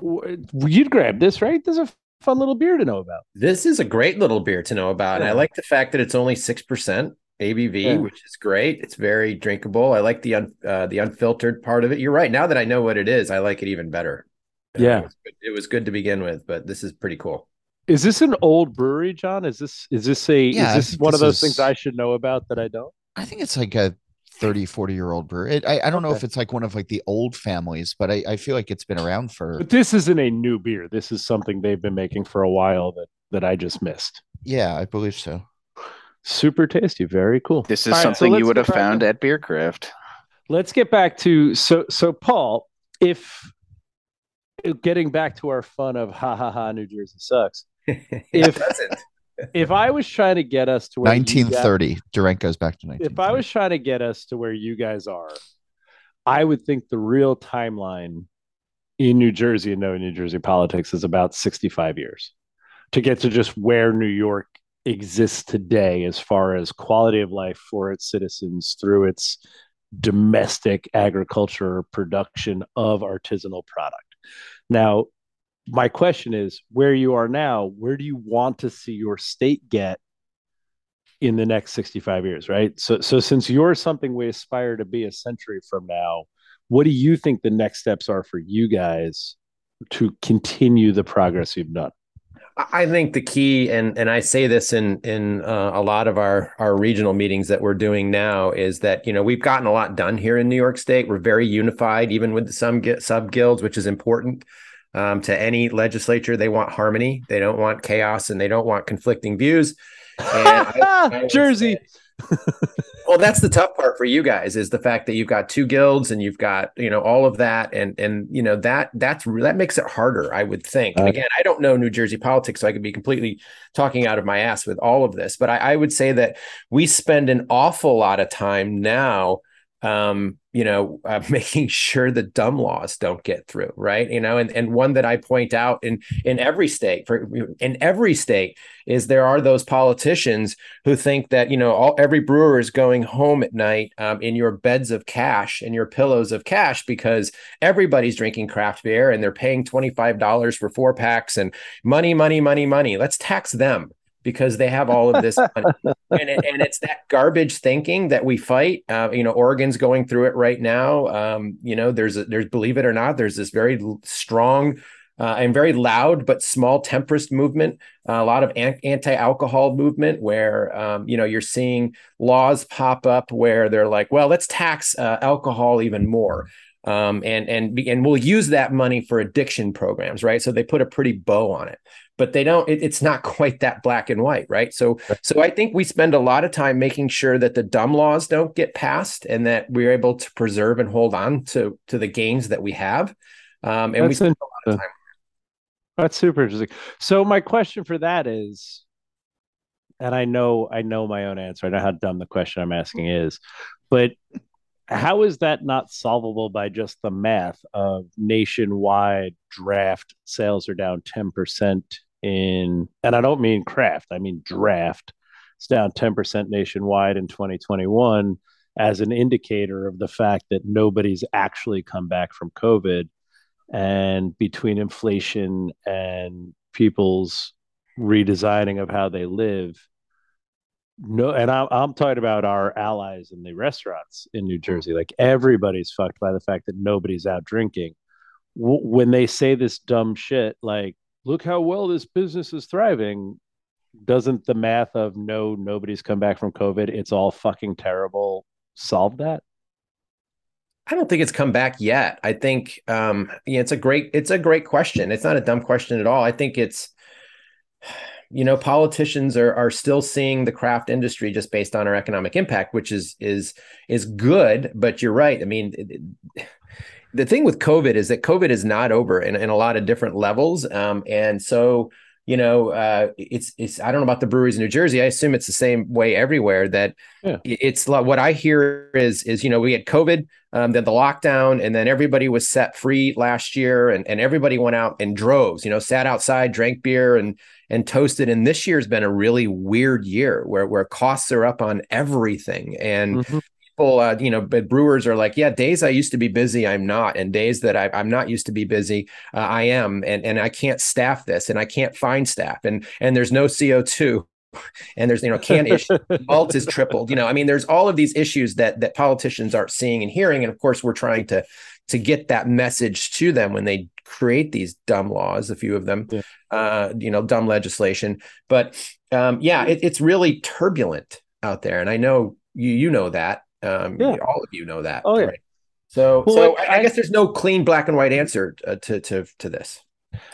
Speaker 2: you'd grab this, right? This is a fun little beer to know about.
Speaker 4: This is a great little beer to know about. And I like the fact that it's only 6% ABV,
Speaker 2: Yeah.
Speaker 4: which is great. It's very drinkable. I like the un, uh, the unfiltered part of it. You're right. Now that I know what it is, I like it even better.
Speaker 2: Yeah.
Speaker 4: it, was good, it was good to begin with, but this is pretty cool.
Speaker 2: Is this an old brewery, John? Is this is this a
Speaker 3: Yeah,
Speaker 2: is this
Speaker 3: think
Speaker 2: one of those
Speaker 3: is-
Speaker 2: things I should know about that I don't?
Speaker 3: I think it's like a 30, 40 year old brewer. It, I, I don't know
Speaker 2: Okay.
Speaker 3: if it's like one of like the old families, but I, I feel like it's been around for,
Speaker 2: But this isn't a new beer. This is something they've been making for a while that that I just missed.
Speaker 3: yeah, I believe so.
Speaker 2: Super tasty, very cool.
Speaker 5: This is
Speaker 2: All right, so
Speaker 5: something
Speaker 2: let's
Speaker 5: you would have found
Speaker 2: to-
Speaker 5: at Bierkraft.
Speaker 2: let's get back to so so paul if getting back to our fun of ha ha ha new jersey sucks [LAUGHS] If- if i was trying to get us to where you guys-
Speaker 3: 1930. Durant goes back to 1930.
Speaker 2: if i was trying to get us to where you guys are i would think the real timeline in new jersey and knowing new jersey politics is about 65 years to get to just where new york exists today as far as quality of life for its citizens through its domestic agriculture production of artisanal product. Now, my question is where you are now, where do you want to see your state get in the next 65 years, right? So so since you're something we aspire to be a century from now, what do you think the next steps are for you guys to continue the progress you've done?
Speaker 4: I think the key, and and I say this in in uh, a lot of our our regional meetings that we're doing now, is that you know we've gotten a lot done here in New York State. We're very unified, even with some sub guilds, which is important um, to any legislature. They want harmony. They don't want chaos, and they don't want conflicting views. And I- [LAUGHS] I
Speaker 2: Jersey.
Speaker 4: say- well, that's the tough part for you guys is the fact that you've got two guilds and you've got you know all of that, and and you know that that's that makes it harder, I would think. And
Speaker 2: Uh,
Speaker 4: again, I don't know New Jersey politics, so I could be completely talking out of my ass with all of this, but I, I would say that we spend an awful lot of time now um you know uh, [LAUGHS] making sure the dumb laws don't get through right? You know and and one that i point out in in every state for in every state is there are those politicians who think that you know all every brewer is going home at night um, in your beds of cash and your pillows of cash because everybody's drinking craft beer and they're paying $25 for four packs and money money money money. Let's tax them because they have all of this money. [LAUGHS] and, it, and it's that garbage thinking that we fight uh, you know oregon's going through it right now. Um, you know there's a, there's believe it or not there's this very strong uh, and very loud but small temperist movement uh, a lot of an- anti-alcohol movement where um, you know you're seeing laws pop up where they're like well let's tax uh, alcohol even more. Um, and and be- and we'll use that money for addiction programs right? So they put a pretty bow on it but they don't it, it's not [LAUGHS] quite that black and white right so so i think we spend a lot of time making sure that the dumb laws don't get passed and that we're able to preserve and hold on to to the gains that we have um, and we
Speaker 2: That's
Speaker 4: spend a lot of time
Speaker 2: That's super interesting. So my question for that is, and I know I know my own answer. I know how dumb the question I'm asking is, but how is that not solvable by just the math of nationwide draft sales are down 10% in and I don't mean craft, I mean draft. It's down 10% nationwide in 2021 as an indicator of the fact that nobody's actually come back from COVID. And between inflation and people's redesigning of how they live no and I'm, I'm talking about our allies in the restaurants in new jersey. Like everybody's fucked by the fact that nobody's out drinking. W- when they say this dumb shit like look how well this business is thriving doesn't the math of no nobody's come back from covid it's all fucking terrible solve that
Speaker 4: I don't think it's come back yet. I think um yeah, it's a great it's a great question. It's not a dumb question at all. I think it's you know, politicians are are still seeing the craft industry just based on our economic impact, which is is is good, but you're right. I mean, it, the thing with COVID is that COVID is not over in, in a lot of different levels. Um, and so you know, uh, it's it's I don't know about the breweries in New Jersey. I assume it's the same way everywhere. That yeah. it's what I hear is is you know we had COVID, um, then the lockdown, and then everybody was set free last year, and and everybody went out in droves. You know, sat outside, drank beer, and and toasted. And this year's been a really weird year where where costs are up on everything, and mm-hmm people, uh, you know, but brewers are like, yeah, days I used to be busy, I'm not, and days that I, am not used to be busy, uh, I am, and and I can't staff this, and I can't find staff, and and there's no CO two. [LAUGHS] And there's, you know, can issue, malt is tripled. You know, I mean, there's all of these issues that that politicians aren't seeing and hearing, and of course, we're trying to to get that message to them when they create these dumb laws, a few of them, yeah. uh, you know, dumb legislation. But um, yeah, it, it's really turbulent out there, and I know you you know that. Um, yeah. all of you know that.
Speaker 2: Oh yeah. Right?
Speaker 4: So, well, so I, I, guess there's no clean black and white answer uh, to to to this.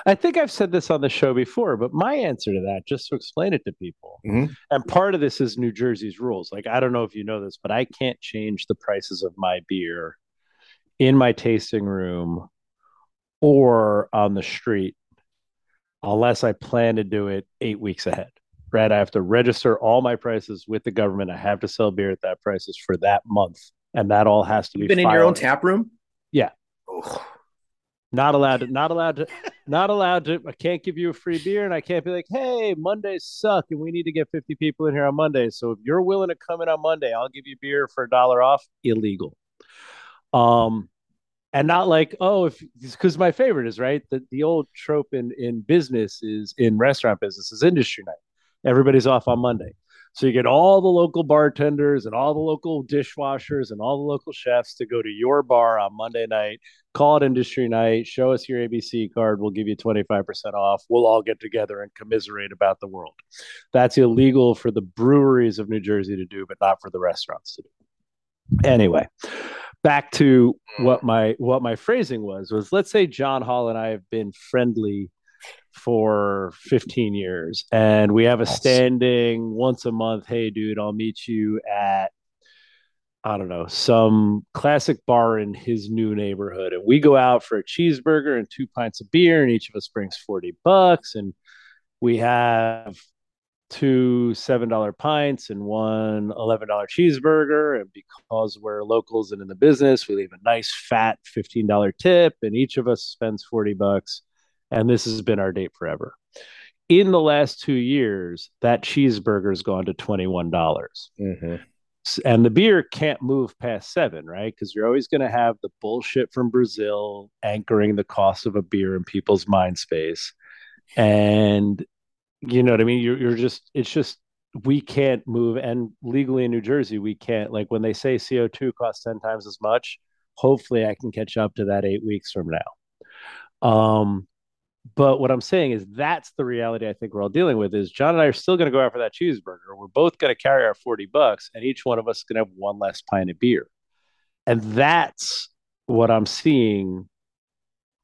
Speaker 2: I think I've said this on the show before, but my answer to that, just to explain it to people, mm-hmm. and part of this is New Jersey's rules. Like, I don't know if you know this, but I can't change the prices of my beer in my tasting room or on the street unless I plan to do it eight weeks ahead right? I have to register all my prices with the government. I have to sell beer at that prices for that month, and that all has to
Speaker 4: You've
Speaker 2: be.
Speaker 4: Been filed. in your own tap room?
Speaker 2: Yeah. Not allowed to. Not allowed to. [LAUGHS] not allowed to. I can't give you a free beer, and I can't be like, "Hey, Mondays suck, and we need to get fifty people in here on Monday. So if you're willing to come in on Monday, I'll give you beer for a dollar off." Illegal. Um, and not like oh if because my favorite is right the, the old trope in in business is in restaurant business is industry night everybody's off on Monday. So you get all the local bartenders and all the local dishwashers and all the local chefs to go to your bar on Monday night, call it industry night, show us your ABC card, we'll give you 25% off. We'll all get together and commiserate about the world. That's illegal for the breweries of New Jersey to do, but not for the restaurants to do. Anyway, back to what my what my phrasing was was let's say John Hall and I have been friendly for 15 years. And we have a standing once a month hey dude i'll meet you at i don't know some classic bar in his new neighborhood. And we go out for a cheeseburger and two pints of beer and each of us brings 40 bucks. And we have two seven dollar pints and one eleven dollar cheeseburger. And because we're locals and in the business we leave a nice fat $15 tip and each of us spends 40 bucks and this has been our date forever. In the last two years, that cheeseburger's gone to $21. mm-hmm. And the beer can't move past seven, right? Because you're always going to have the bullshit from Brazil anchoring the cost of a beer in people's mind space. And you know what I mean? You're, you're just, it's just, we can't move. And legally in New Jersey, we can't, like when they say CO2 costs 10 times as much, hopefully I can catch up to that eight weeks from now. Um, but what I'm saying is that's the reality I think we're all dealing with is John and I are still going to go out for that cheeseburger. We're both going to carry our 40 bucks and each one of us is going to have one less pint of beer. And that's what I'm seeing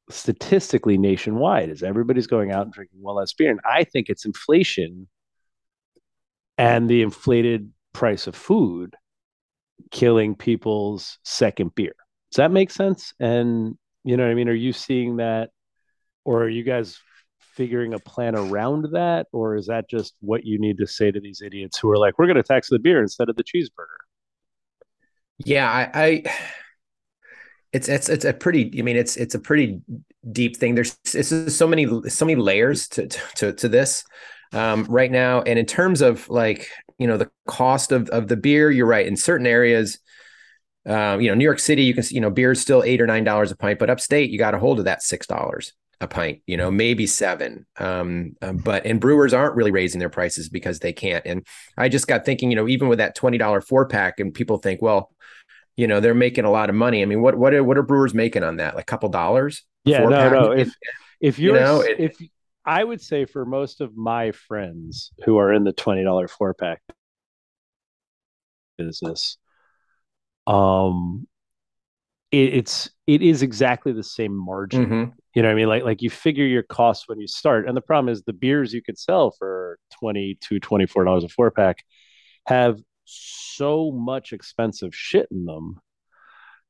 Speaker 2: statistically nationwide is everybody's going out and drinking one less beer. And I think it's inflation and the inflated price of food killing people's second beer. Does that make sense? And you know what I mean? Are you seeing that or are you guys figuring a plan around that? Or is that just what you need to say to these idiots who are like we're going to tax the beer instead of the cheeseburger
Speaker 4: yeah I, I it's it's it's a pretty i mean it's it's a pretty deep thing. There's it's so many so many layers to to to this um, right now. And in terms of like you know the cost of of the beer you're right. In certain areas um, you know new york city you can see you know beer is still eight or nine dollars a pint but upstate you got a hold of that six dollars a pint, you know, maybe seven. Um, um, but and brewers aren't really raising their prices because they can't. And I just got thinking, you know, even with that twenty dollar four pack, and people think, well, you know, they're making a lot of money. I mean, what what are, what are brewers making on that? Like a couple dollars?
Speaker 2: Yeah, no, pack? no. If if you're, you know, if I would say for most of my friends who are in the twenty dollar four pack business, um, it, it's it is exactly the same margin. Mm-hmm. You know what I mean? Like like you figure your costs when you start. And the problem is the beers you could sell for 20 to 24 dollars a four pack have so much expensive shit in them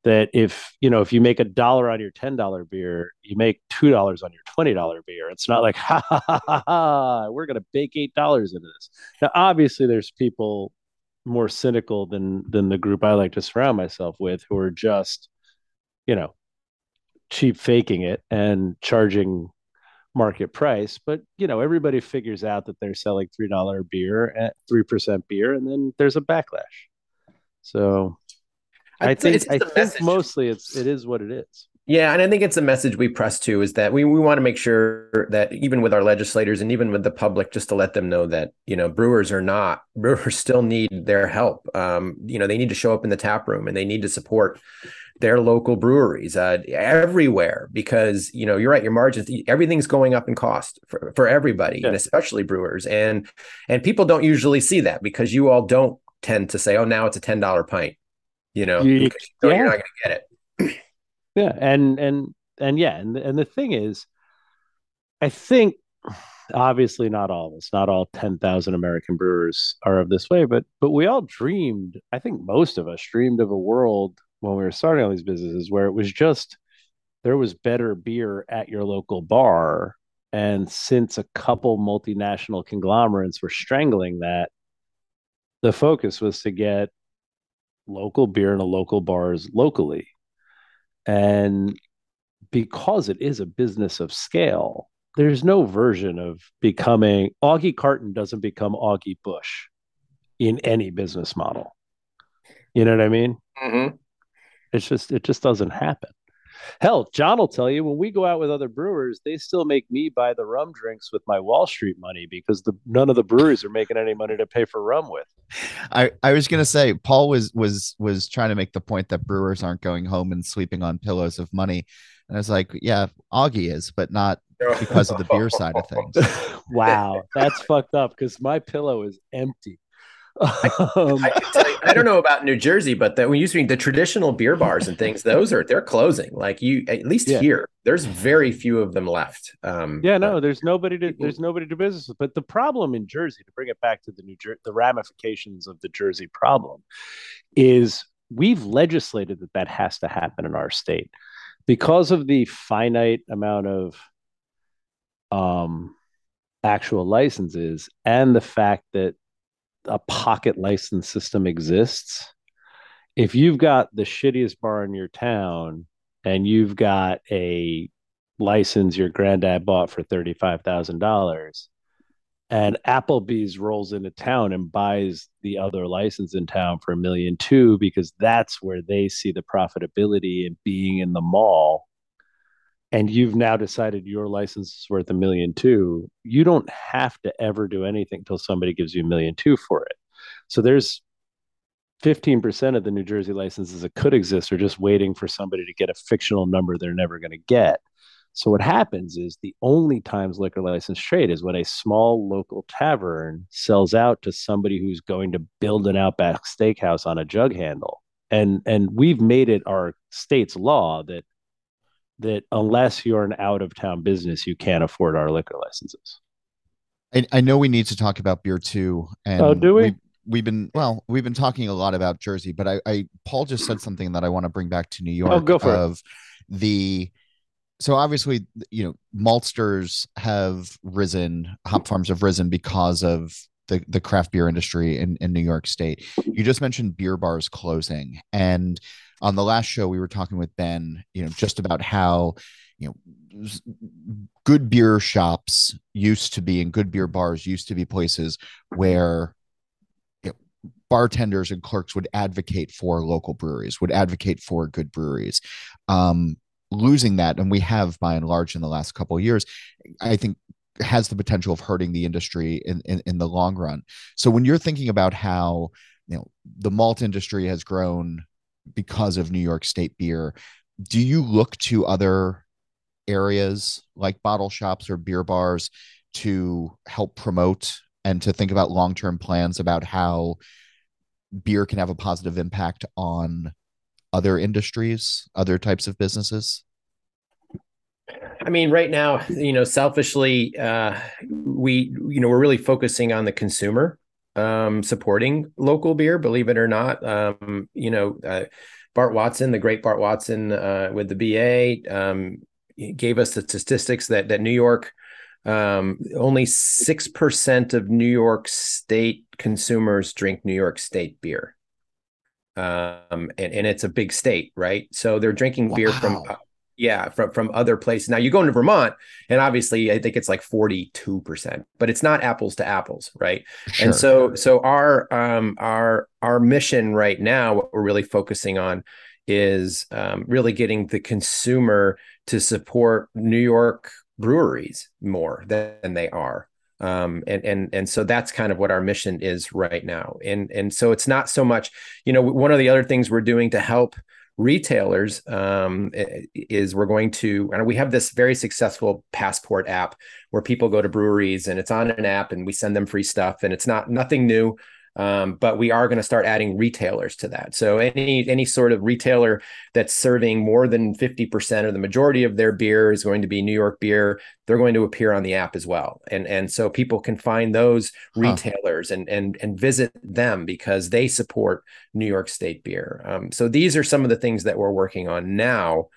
Speaker 2: that if you know if you make a dollar on your ten dollar beer, you make two dollars on your twenty dollar beer. It's not like [LAUGHS] ha ha ha ha ha. We're gonna bake eight dollars into this. Now, obviously, there's people more cynical than than the group I like to surround myself with, who are just, you know, cheap faking it and charging market price. But you know, everybody figures out that they're selling three dollar beer at three percent beer, and then there's a backlash. So I think I think mostly it's it is what it is.
Speaker 4: Yeah, and I think it's a message we press to is that we, we want to make sure that even with our legislators and even with the public, just to let them know that you know brewers are not [LAUGHS] brewers still need their help. Um, you know they need to show up in the tap room and they need to support their local breweries uh, everywhere because you know you're right your margins everything's going up in cost for, for everybody yeah. and especially brewers and and people don't usually see that because you all don't tend to say oh now it's a $10 pint you know, you, you know yeah. you're not going to get
Speaker 2: it. Yeah, and and and yeah, and and the thing is, I think obviously not all of us, not all ten thousand American brewers are of this way, but but we all dreamed. I think most of us dreamed of a world when we were starting all these businesses where it was just there was better beer at your local bar. And since a couple multinational conglomerates were strangling that, the focus was to get local beer in a local bars locally. And because it is a business of scale, there's no version of becoming Augie Carton doesn't become Augie Busch in any business model. You know what I mean? Mm-hmm. It's just it just doesn't happen. Hell, John will tell you when we go out with other brewers, they still make me buy the rum drinks with my Wall Street money because the none of the breweries are making any money to pay for rum with.
Speaker 3: I, I was gonna say Paul was was was trying to make the point that brewers aren't going home and sleeping on pillows of money. And I was like, yeah, Augie is, but not because of the beer side of things. [LAUGHS]
Speaker 2: wow, that's fucked up because my pillow is empty.
Speaker 4: Um, I, I, I, don't know about New Jersey, but that when you see the traditional beer bars and things, those are they're closing. Like you, at least yeah. here, there's very few of them left. Um,
Speaker 2: yeah, no, there's nobody to there's nobody to business with. But the problem in Jersey, to bring it back to the New Jersey, the ramifications of the Jersey problem, is we've legislated that that has to happen in our state because of the finite amount of um actual licenses and the fact that a pocket license system exists, if you've got the shittiest bar in your town and you've got a license your granddad bought for $35,000 and Applebee's rolls into town and buys the other license in town for a million two because that's where they see the profitability in being in the mall and you've now decided your license is worth a million two, you don't have to ever do anything until somebody gives you a million two for it. So there's 15% of the New Jersey licenses that could exist are just waiting for somebody to get a fictional number they're never going to get. So what happens is the only times liquor license trade is when a small local tavern sells out to somebody who's going to build an outback steakhouse on a jug handle. And and we've made it our state's law that that unless you're an out of town business, you can't afford our liquor licenses.
Speaker 3: I, I know we need to talk about beer too. And
Speaker 2: oh, do we? we
Speaker 3: we've been well we've been talking a lot about jersey but i, I paul just said something that i want to bring back to new york
Speaker 2: oh, go for
Speaker 3: of it. the so obviously you know maltsters have risen hop farms have risen because of the, the craft beer industry in, in new york state. You just mentioned beer bars closing and on the last show we were talking with ben you know just about how you know good beer shops used to be and good beer bars used to be places where you know, bartenders and clerks would advocate for local breweries would advocate for good breweries. Um, losing that and we have by and large in the last couple years i think has the potential of hurting the industry in, in, in the long run so when you're thinking about how you know the malt industry has grown because of New York State beer. Do you look to other areas like bottle shops or beer bars to help promote and to think about long term plans about how beer can have a positive impact on other industries, other types of businesses?
Speaker 4: I mean, right now, you know, selfishly, uh, we, you know, we're really focusing on the consumer um, supporting local beer, believe it or not. Um, you know, uh, Bart Watson, the great Bart Watson uh, with the BA, um, gave us the statistics that that New York um, only six percent of New York State consumers drink New York State beer, um, and and it's a big state, right? So they're drinking beer from
Speaker 3: Wow.
Speaker 4: Yeah from from other places. Now you go into Vermont, and obviously I think it's like forty two percent, but it's not apples to apples, right?
Speaker 3: Sure.
Speaker 4: And so so our um our our mission right now, what we're really focusing on is um, really getting the consumer to support New York breweries more than they are. Um, and and and so that's kind of what our mission is right now. And and so it's not so much, you know, one of the other things we're doing to help retailers um, is we're going to and we have this very successful passport app where people go to breweries and it's on an app and we send them free stuff and it's not nothing new um, but we are going to start adding retailers to that. So any any sort of retailer that's serving more than 50% or the majority of their beer is going to be new york beer. They're going to appear on the app as well. And and so people can find those
Speaker 3: Huh.
Speaker 4: retailers and and and visit them because they support new york state beer. Um, so these are some of the things that we're working on now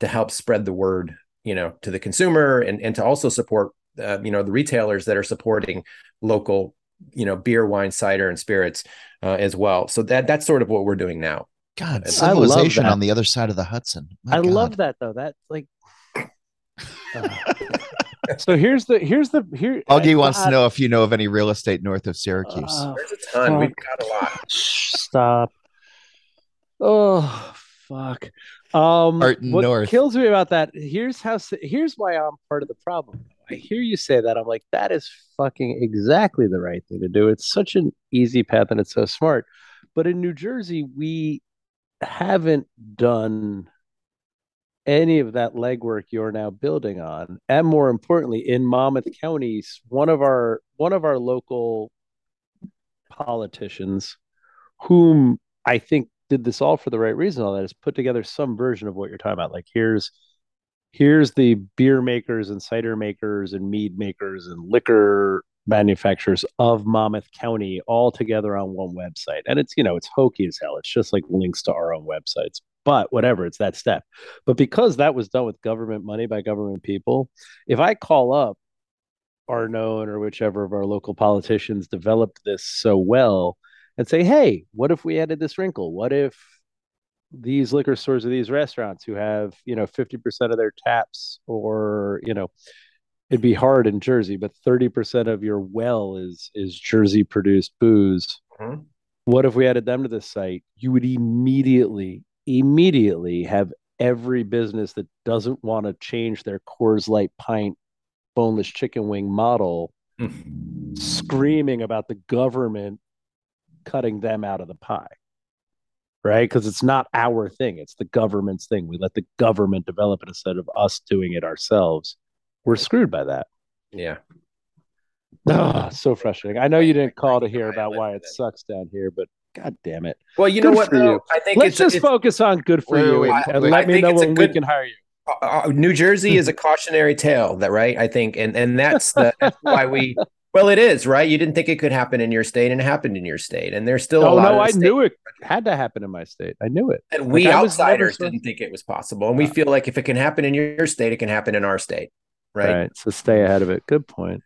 Speaker 4: to help spread the word you know to the consumer and and to also support uh, you know the retailers that are supporting local you know beer wine cider and spirits uh, as well so that that's sort of what we're doing now
Speaker 3: God, civilization on the other side of the Hudson. My
Speaker 2: I
Speaker 3: God.
Speaker 2: love that though. That like. uh, [LAUGHS] so here's the here's the here.
Speaker 3: Augie wants to know if you know of any real estate north of Syracuse.
Speaker 2: uh,
Speaker 4: there's a ton we've got a lot
Speaker 2: Stop. Oh fuck. Um
Speaker 3: Martin
Speaker 2: what
Speaker 3: North.
Speaker 2: kills me about that, here's how here's why I'm part of the problem. I hear you say that. I'm like, that is fucking exactly the right thing to do. It's such an easy path and it's so smart. But in New Jersey, we haven't done any of that legwork you're now building on. And more importantly, in Monmouth County, one of our one of our local politicians, whom I think did this all for the right reason, all that is put together some version of what you're talking about. Like here's here's the beer makers and cider makers and mead makers and liquor manufacturers of Monmouth County all together on one website. And it's, you know, it's hokey as hell. It's just like links to our own websites. But whatever, it's that step. But because that was done with government money by government people, if I call up Arnone or whichever of our local politicians developed this so well and say, hey, what if we added this wrinkle? What if these liquor stores or these restaurants who have, you know, 50% of their taps or, you know, it'd be hard in Jersey, but 30% of your well is is Jersey produced booze.
Speaker 4: Mhm.
Speaker 2: What if we added them to the site? You would immediately, immediately have every business that doesn't want to change their Coors Light pint boneless chicken wing model screaming about the government cutting them out of the pie. Right? Because it's not our thing, it's the government's thing. We let the government develop it instead of us doing it ourselves. We're screwed by that.
Speaker 4: yeah
Speaker 2: Ah, so frustrating. I know you didn't call to hear about why it [LAUGHS] sucks down here, but god damn it.
Speaker 4: well you
Speaker 2: Good
Speaker 4: know what though?
Speaker 2: you.
Speaker 4: i think
Speaker 2: Let's
Speaker 4: it's
Speaker 2: just focus on good for
Speaker 3: Wait,
Speaker 2: you
Speaker 3: wait,
Speaker 2: and,
Speaker 4: wait.
Speaker 2: and
Speaker 4: I
Speaker 2: let me know when
Speaker 4: good-
Speaker 2: we can hire you.
Speaker 4: uh, uh, New Jersey is a cautionary tale, that right? I think, and and that's the that's why we. Well, it is right. You didn't think it could happen in your state, and it happened in your state, and there's still. a
Speaker 2: Oh
Speaker 4: lot
Speaker 2: no,
Speaker 4: of
Speaker 2: I knew it had to happen in my state. I knew it.
Speaker 4: and we
Speaker 2: Like,
Speaker 4: outsiders didn't think it was possible, and we
Speaker 2: Uh,
Speaker 4: feel like if it can happen in your state, it can happen in our state, right?
Speaker 2: Right. So stay ahead of it. Good point.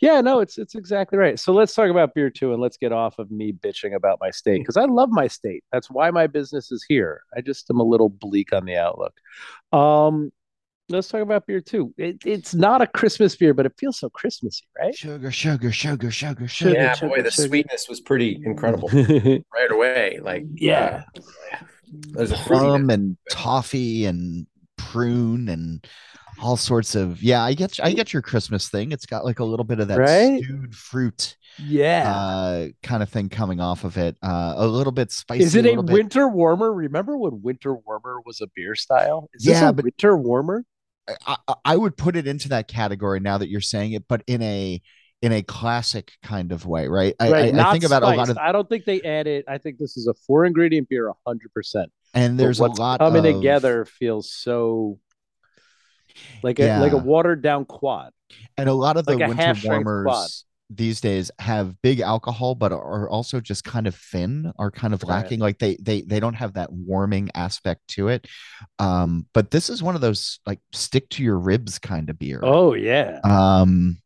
Speaker 2: Yeah, no, it's it's exactly right. So let's talk about beer too, and let's get off of me bitching about my state because I love my state. That's why my business is here. I just am a little bleak on the outlook. Um, let's talk about beer too. It, it's not a Christmas beer, but it feels so Christmassy, right?
Speaker 3: Sugar, sugar, sugar, sugar,
Speaker 2: Sugar,
Speaker 3: sugar.
Speaker 4: Yeah,
Speaker 2: sugar,
Speaker 4: boy, the
Speaker 2: sugar.
Speaker 4: sweetness was pretty incredible [LAUGHS] right away. Like,
Speaker 2: yeah.
Speaker 4: uh, there's a.
Speaker 3: Plum and toffee and prune and all sorts of yeah. I get I get your Christmas thing. It's got like a little bit of that
Speaker 2: Right?
Speaker 3: stewed fruit
Speaker 2: Yeah.
Speaker 3: uh kind of thing coming off of it. Uh a little bit spicy.
Speaker 2: is it a
Speaker 3: little bit-
Speaker 2: winter warmer? Remember when winter warmer was a beer style? Is this
Speaker 3: Yeah,
Speaker 2: a
Speaker 3: but-
Speaker 2: winter warmer?
Speaker 3: I, I- would put it into that category now that you're saying it, but in a in a classic kind of way, right? I,
Speaker 2: right,
Speaker 3: I, I think about a lot of,
Speaker 2: I don't think they added. I think this is a four ingredient beer, hundred percent.
Speaker 3: and there's a
Speaker 2: what's
Speaker 3: lot
Speaker 2: coming
Speaker 3: of,
Speaker 2: together feels so like a like a watered down quad.
Speaker 3: and a lot of the
Speaker 2: like a
Speaker 3: winter warmers these days have big alcohol but are also just kind of thin are kind of
Speaker 4: Right.
Speaker 3: lacking like they they they don't have that warming aspect to it um but this is one of those like stick to your ribs kind of beer
Speaker 2: Oh yeah.
Speaker 3: um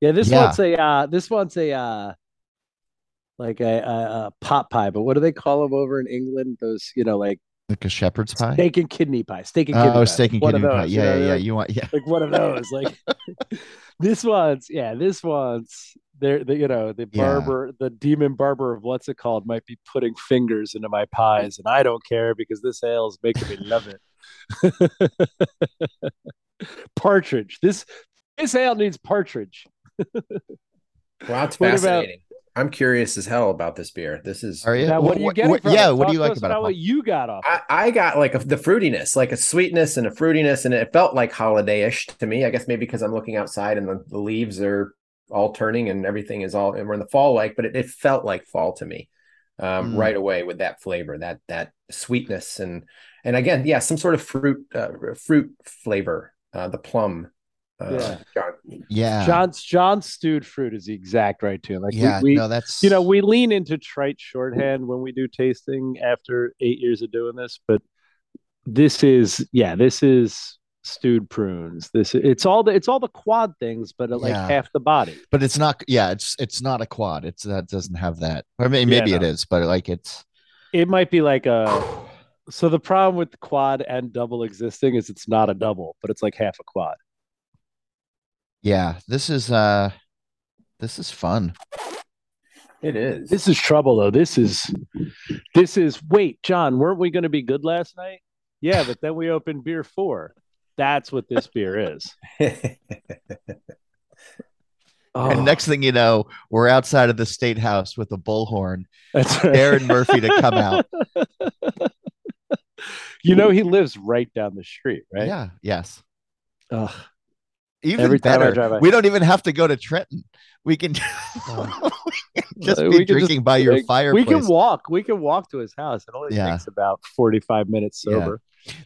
Speaker 2: Yeah, this
Speaker 3: Yeah.
Speaker 2: one's a uh this one's a uh like a, a, a pot pie, but what do they call them over in England? Those, you know, like
Speaker 3: like a shepherd's pie
Speaker 2: steak and kidney pie. Steak and kidney
Speaker 3: oh
Speaker 2: pie.
Speaker 3: steak and
Speaker 2: One
Speaker 3: kidney
Speaker 2: of
Speaker 3: pie yeah
Speaker 2: you know,
Speaker 3: yeah yeah you want yeah
Speaker 2: like one of those. Like [LAUGHS] this one's yeah, this one's they're the you know, the
Speaker 3: Yeah.
Speaker 2: barber, the demon barber of what's it called might be putting fingers into my pies, and I don't care because this ale is making me love it. [LAUGHS] partridge. This this ale needs partridge.
Speaker 4: Wow, it's
Speaker 2: What about-
Speaker 4: I'm curious as hell about this beer. This is
Speaker 3: are you
Speaker 2: Now, what do you get? from
Speaker 3: yeah
Speaker 2: it?
Speaker 3: what
Speaker 2: Talk
Speaker 3: do you
Speaker 2: to
Speaker 3: like
Speaker 2: us
Speaker 3: about it
Speaker 2: what you got off?
Speaker 4: I, I got like a, the fruitiness, like a sweetness and a fruitiness, and it felt like holiday-ish to me. I guess maybe because I'm looking outside and the, the leaves are all turning and everything is all and we're in the fall like, but it, it felt like fall to me um,
Speaker 3: Mm.
Speaker 4: right away with that flavor, that that sweetness and and again, yeah, some sort of fruit uh, fruit flavor, uh, the plum. Uh,
Speaker 2: Yeah.
Speaker 4: John.
Speaker 3: yeah
Speaker 2: John's John's stewed fruit is the exact right tune. Like
Speaker 3: yeah
Speaker 2: we, we
Speaker 3: no that's
Speaker 2: you know, we lean into trite shorthand when we do tasting after eight years of doing this, but this is yeah, this is stewed prunes. This it's all the it's all the quad things, but like
Speaker 3: Yeah.
Speaker 2: half the body.
Speaker 3: but it's not yeah it's it's not a quad it's that doesn't have that i mean
Speaker 2: Yeah,
Speaker 3: maybe it
Speaker 2: no.
Speaker 3: is but like it's
Speaker 2: It might be like a so the problem with quad and double existing is it's not a double, but it's like half a quad.
Speaker 3: yeah this is uh this is fun
Speaker 4: It is.
Speaker 2: This is trouble though. This is this is wait, John, weren't we gonna be good last night? Yeah, but then we opened beer four. That's what this beer is. [LAUGHS] Oh,
Speaker 3: and next thing you know we're outside of the state house with a bullhorn
Speaker 2: that's right.
Speaker 3: Darren Murphy to come out. [LAUGHS]
Speaker 2: you know he lives right down the street, right?
Speaker 3: yeah yes
Speaker 2: Ugh.
Speaker 3: Even
Speaker 2: Every time I
Speaker 3: better
Speaker 2: drive
Speaker 3: we don't even have to go to trenton we can [LAUGHS]
Speaker 2: Oh.
Speaker 3: we can just be drinking
Speaker 2: just-
Speaker 3: by your
Speaker 2: like,
Speaker 3: fireplace
Speaker 2: We can walk. We can walk to his house. It only
Speaker 3: Yeah.
Speaker 2: takes about forty-five minutes
Speaker 3: Yeah.
Speaker 2: sober.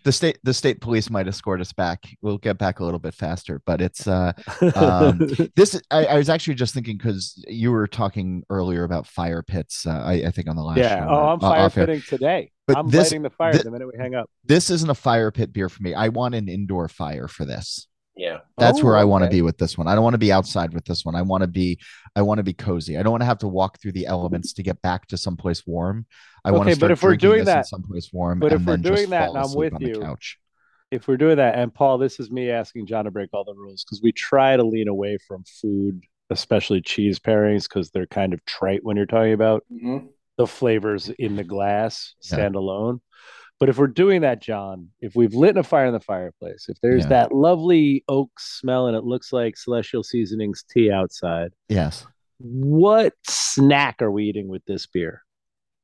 Speaker 3: the state the state police might escort us back we'll get back a little bit faster but it's uh Um, [LAUGHS] this I, I was actually just thinking because you were talking earlier about fire pits uh, I, I think on the last
Speaker 2: yeah.
Speaker 3: show,
Speaker 2: Oh, I'm fire pitting today.
Speaker 3: But
Speaker 2: I'm
Speaker 3: this-
Speaker 2: lighting the fire
Speaker 3: thi-
Speaker 2: the minute we hang up.
Speaker 3: this isn't a fire pit beer for me i want an indoor fire for this
Speaker 4: yeah.
Speaker 3: that's
Speaker 2: Oh,
Speaker 3: where i want to
Speaker 2: okay.
Speaker 3: be with this one i don't want to be outside with this one i want to be i want to be cozy i don't want to have to walk through the elements to get back to someplace warm i want
Speaker 2: Okay,
Speaker 3: to
Speaker 2: but if we're doing that-
Speaker 3: someplace warm
Speaker 2: but if we're doing that and I'm with you,
Speaker 3: couch
Speaker 2: If we're doing that, and Paul, this is me asking John to break all the rules because we try to lean away from food, especially cheese pairings, because they're kind of trite when you're talking about
Speaker 4: Mhm.
Speaker 2: the flavors in the glass
Speaker 3: Yeah.
Speaker 2: stand alone. But if we're doing that, John, if we've lit a fire in the fireplace, if there's
Speaker 3: Yeah.
Speaker 2: that lovely oak smell and it looks like Celestial Seasonings tea outside,
Speaker 3: yes
Speaker 2: what snack are we eating with this beer?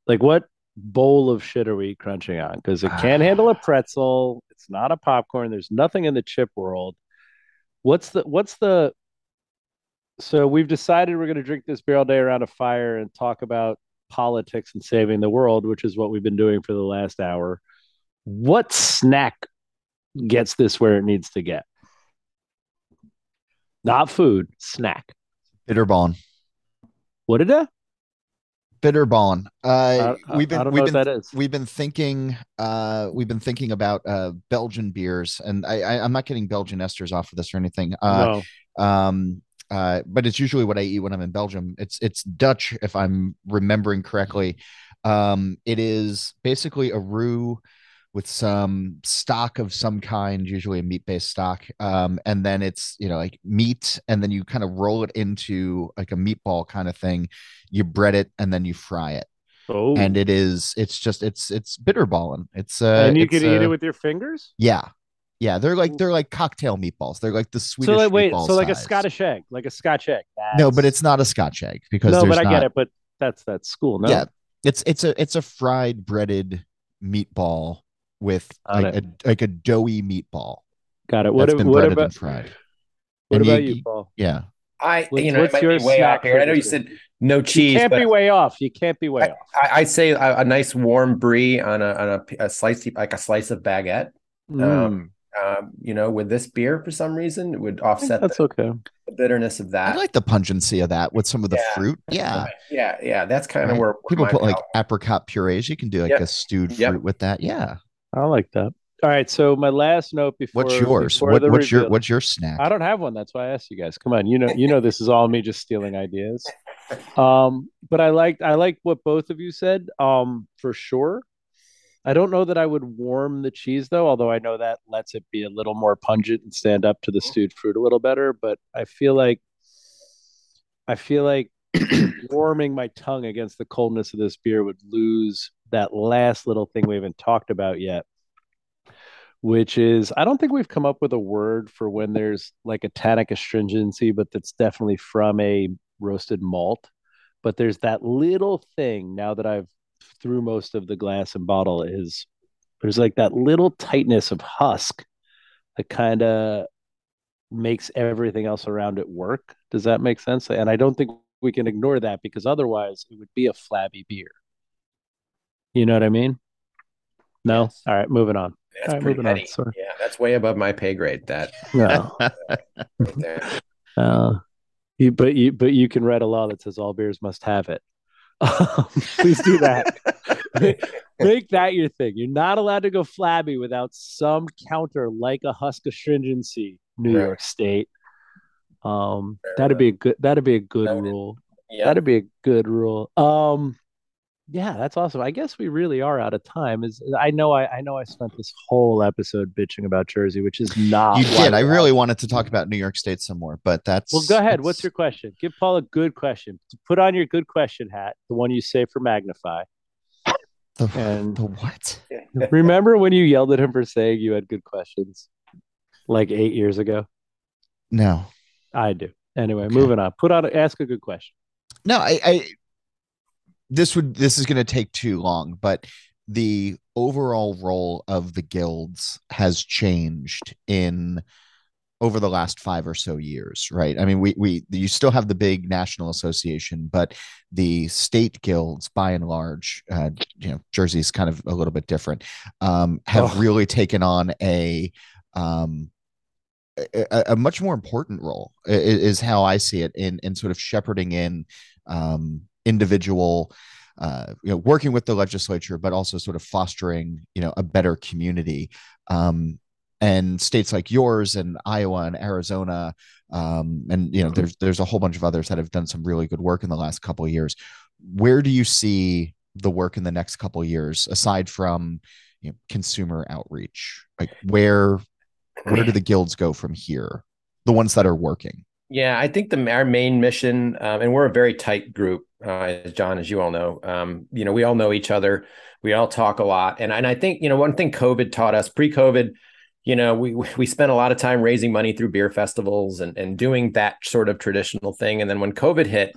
Speaker 2: Like what bowl of shit are we crunching on? Because it can't [SIGHS] handle a pretzel. It's not a popcorn. There's nothing in the chip world. What's the what's the so we've decided we're gonna drink this beer all day around a fire and talk about politics and saving the world, which is what we've been doing for the last hour. What snack gets this where it needs to get? Not food, snack.
Speaker 3: bitterball
Speaker 2: What did that?
Speaker 3: bitterball uh
Speaker 2: I, I-
Speaker 3: we've been we've
Speaker 2: know
Speaker 3: been
Speaker 2: what that is.
Speaker 3: we've been thinking uh we've been thinking about uh belgian beers and i, I i'm not getting belgian esters off of this or anything uh
Speaker 2: no.
Speaker 3: um uh but it's usually what i eat when i'm in belgium. It's it's dutch if i'm remembering correctly. Um it is basically a roux with some stock of some kind usually a meat based stock. Um and then it's you know like meat and then you kind of roll it into like a meatball kind of thing. You bread it and then you fry it.
Speaker 2: Oh,
Speaker 3: and it is it's just it's it's bitterballing. It's uh
Speaker 2: and you can eat
Speaker 3: uh,
Speaker 2: it with your fingers.
Speaker 3: yeah yeah they're like they're like cocktail meatballs they're like the Swedish
Speaker 2: so like, wait,
Speaker 3: meatball
Speaker 2: so like a. Scottish egg, like a Scotch egg.
Speaker 3: no but it's not a scotch egg because
Speaker 2: no,
Speaker 3: there's
Speaker 2: but I
Speaker 3: not,
Speaker 2: get it. But that's that's school. No,
Speaker 3: yeah it's it's a it's a fried breaded meatball with
Speaker 2: Got
Speaker 3: like a like a doughy meatball
Speaker 2: got it. What,
Speaker 3: that's
Speaker 2: ab-
Speaker 3: been
Speaker 2: what
Speaker 3: breaded
Speaker 2: about
Speaker 3: and fried
Speaker 2: what
Speaker 3: And
Speaker 2: about
Speaker 3: you-
Speaker 2: you, Paul?
Speaker 3: yeah
Speaker 4: I,
Speaker 2: What's-
Speaker 4: you know,
Speaker 2: what's
Speaker 4: it might
Speaker 2: your
Speaker 4: be way off here. I know you said
Speaker 2: this
Speaker 4: no
Speaker 2: You
Speaker 4: cheese,
Speaker 2: can't
Speaker 4: but
Speaker 2: be way off. You can't be way
Speaker 4: I,
Speaker 2: off.
Speaker 4: I, I'd say a, a nice warm brie on a on a, a slice, like a slice of baguette.
Speaker 2: Mm.
Speaker 4: um, um, you know, with this beer for some reason, it would offset
Speaker 2: That's
Speaker 4: the,
Speaker 2: okay.
Speaker 4: the bitterness of that.
Speaker 3: I like the pungency of that with some of the
Speaker 4: Yeah.
Speaker 3: fruit. Yeah.
Speaker 4: yeah, yeah, that's kind of where
Speaker 3: People put like
Speaker 4: palate-
Speaker 3: apricot purees. You can do like
Speaker 4: Yep.
Speaker 3: a stewed
Speaker 4: Yep.
Speaker 3: fruit with that. Yeah.
Speaker 2: I like that. All right. So my last note before
Speaker 3: What's yours?
Speaker 2: before
Speaker 3: What,
Speaker 2: the
Speaker 3: what's your what's your snack?
Speaker 2: I don't have one. That's why I asked you guys. Come on, you know, you know, this is all me just stealing ideas. [LAUGHS] Um, but I liked, I liked what both of you said. Um, for sure. I don't know that I would warm the cheese though, although I know that lets it be a little more pungent and stand up to the mm-hmm. stewed fruit a little better. But I feel like, I feel like [CLEARS THROAT] warming my tongue against the coldness of this beer would lose that last little thing we haven't talked about yet which is I don't think we've come up with a word for when there's like a tannic astringency, but that's definitely from a roasted malt. But there's that little thing now that I've through most of the glass and bottle is there's like that little tightness of husk that kind of makes everything else around it work. Does that make sense? And I don't think we can ignore that because otherwise it would be a flabby beer. You know what I mean? No?
Speaker 4: Yes.
Speaker 2: All right, moving on.
Speaker 4: That's
Speaker 2: All right,
Speaker 4: pretty
Speaker 2: moving on. Sorry.
Speaker 4: Yeah, that's way above my pay grade. That
Speaker 2: No.
Speaker 4: right. [LAUGHS] [LAUGHS]
Speaker 2: Uh, you, but you but you can write a law that says all beers must have it. Um, [LAUGHS] please do that. Make that your thing. You're not allowed to go flabby without some counter like a husk astringency, New
Speaker 4: Right.
Speaker 2: York State. Um,
Speaker 4: Fair
Speaker 2: that'd be a good. That'd be a good
Speaker 4: Noted.
Speaker 2: rule.
Speaker 4: yeah,
Speaker 2: That'd be a good rule. Um, yeah, that's awesome. I guess we really are out of time. Is uh, I know I I know I spent this whole episode bitching about Jersey, which is not.
Speaker 3: you did. I really wanted to talk about New York State some more, but that's
Speaker 2: Well, go ahead.
Speaker 3: that's-
Speaker 2: What's your question? Give Paul a good question. Put on your good question hat, the one you say for Magnify.
Speaker 3: the,
Speaker 2: And
Speaker 3: the what? [LAUGHS]
Speaker 2: remember when you yelled at him for saying you had good questions, like eight years ago?
Speaker 3: No,
Speaker 2: I do. Anyway,
Speaker 3: Okay.
Speaker 2: moving on. Put on. Ask a good question.
Speaker 3: no. I, I this would this is going to take too long, but the overall role of the guilds has changed in over the last five or so years, right? I mean, we we you still have the big national association, but the state guilds, by and large, uh, you know, Jersey's kind of a little bit different, um, have
Speaker 2: Oh.
Speaker 3: really taken on a um, a, a- much more important role is how I see it in in sort of shepherding in um, individual uh, you know working with the legislature but also sort of fostering you know a better community. Um, and states like yours and Iowa and Arizona um, and you know there's there's a whole bunch of others that have done some really good work in the last couple of years. Where do you see the work in the next couple of years aside from you know, consumer outreach? Like where where do the guilds go from here? The ones that are working.
Speaker 4: Yeah, I think the our main mission, um, and we're a very tight group, uh, John, as you all know. Um, you know, we all know each other. We all talk a lot, and and I think you know one thing COVID taught us pre-COVID. You know, we we spent a lot of time raising money through beer festivals and and doing that sort of traditional thing. And then when COVID hit,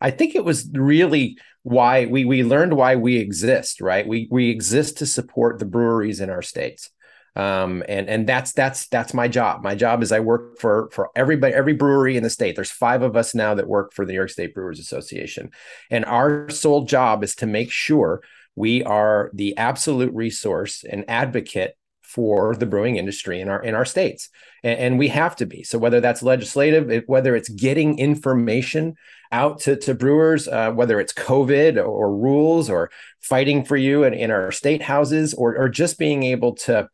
Speaker 4: I think it was really why we we learned why we exist. Right, we we exist to support the breweries in our states um and and that's that's that's my job. My job is i work for for everybody every brewery in the state. There's five of us now that work for the new york state brewers association. And our sole job is to make sure we are the absolute resource and advocate for the brewing industry in our in our states. And, and we have to be. So whether that's legislative whether it's getting information out to, to brewers uh, whether it's covid or rules or fighting for you in, in our state houses or, or just being able to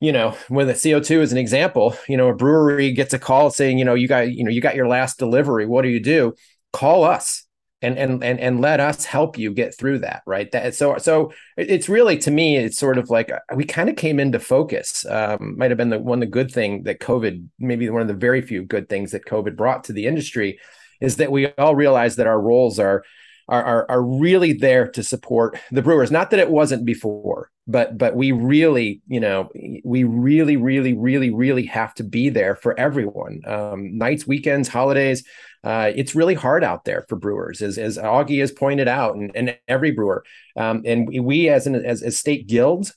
Speaker 4: you know, when the CO2 is an example, you know, a brewery gets a call saying, you know, you got, you know, you got your last delivery. What do you do? Call us and and and and let us help you get through that. Right. That so so it's really to me, it's sort of like uh, we kind of came into focus. Um, might have been the one the good thing that COVID, maybe one of the very few good things that COVID brought to the industry, is that we all realize that our roles are are, are, are really there to support the brewers. Not that it wasn't before, but but we really, you know, we really, really, really, really have to be there for everyone. Um, nights, weekends, holidays. Uh, it's really hard out there for brewers, as as Augie has pointed out, and, and every brewer. Um, and we, as an as, as state guilds,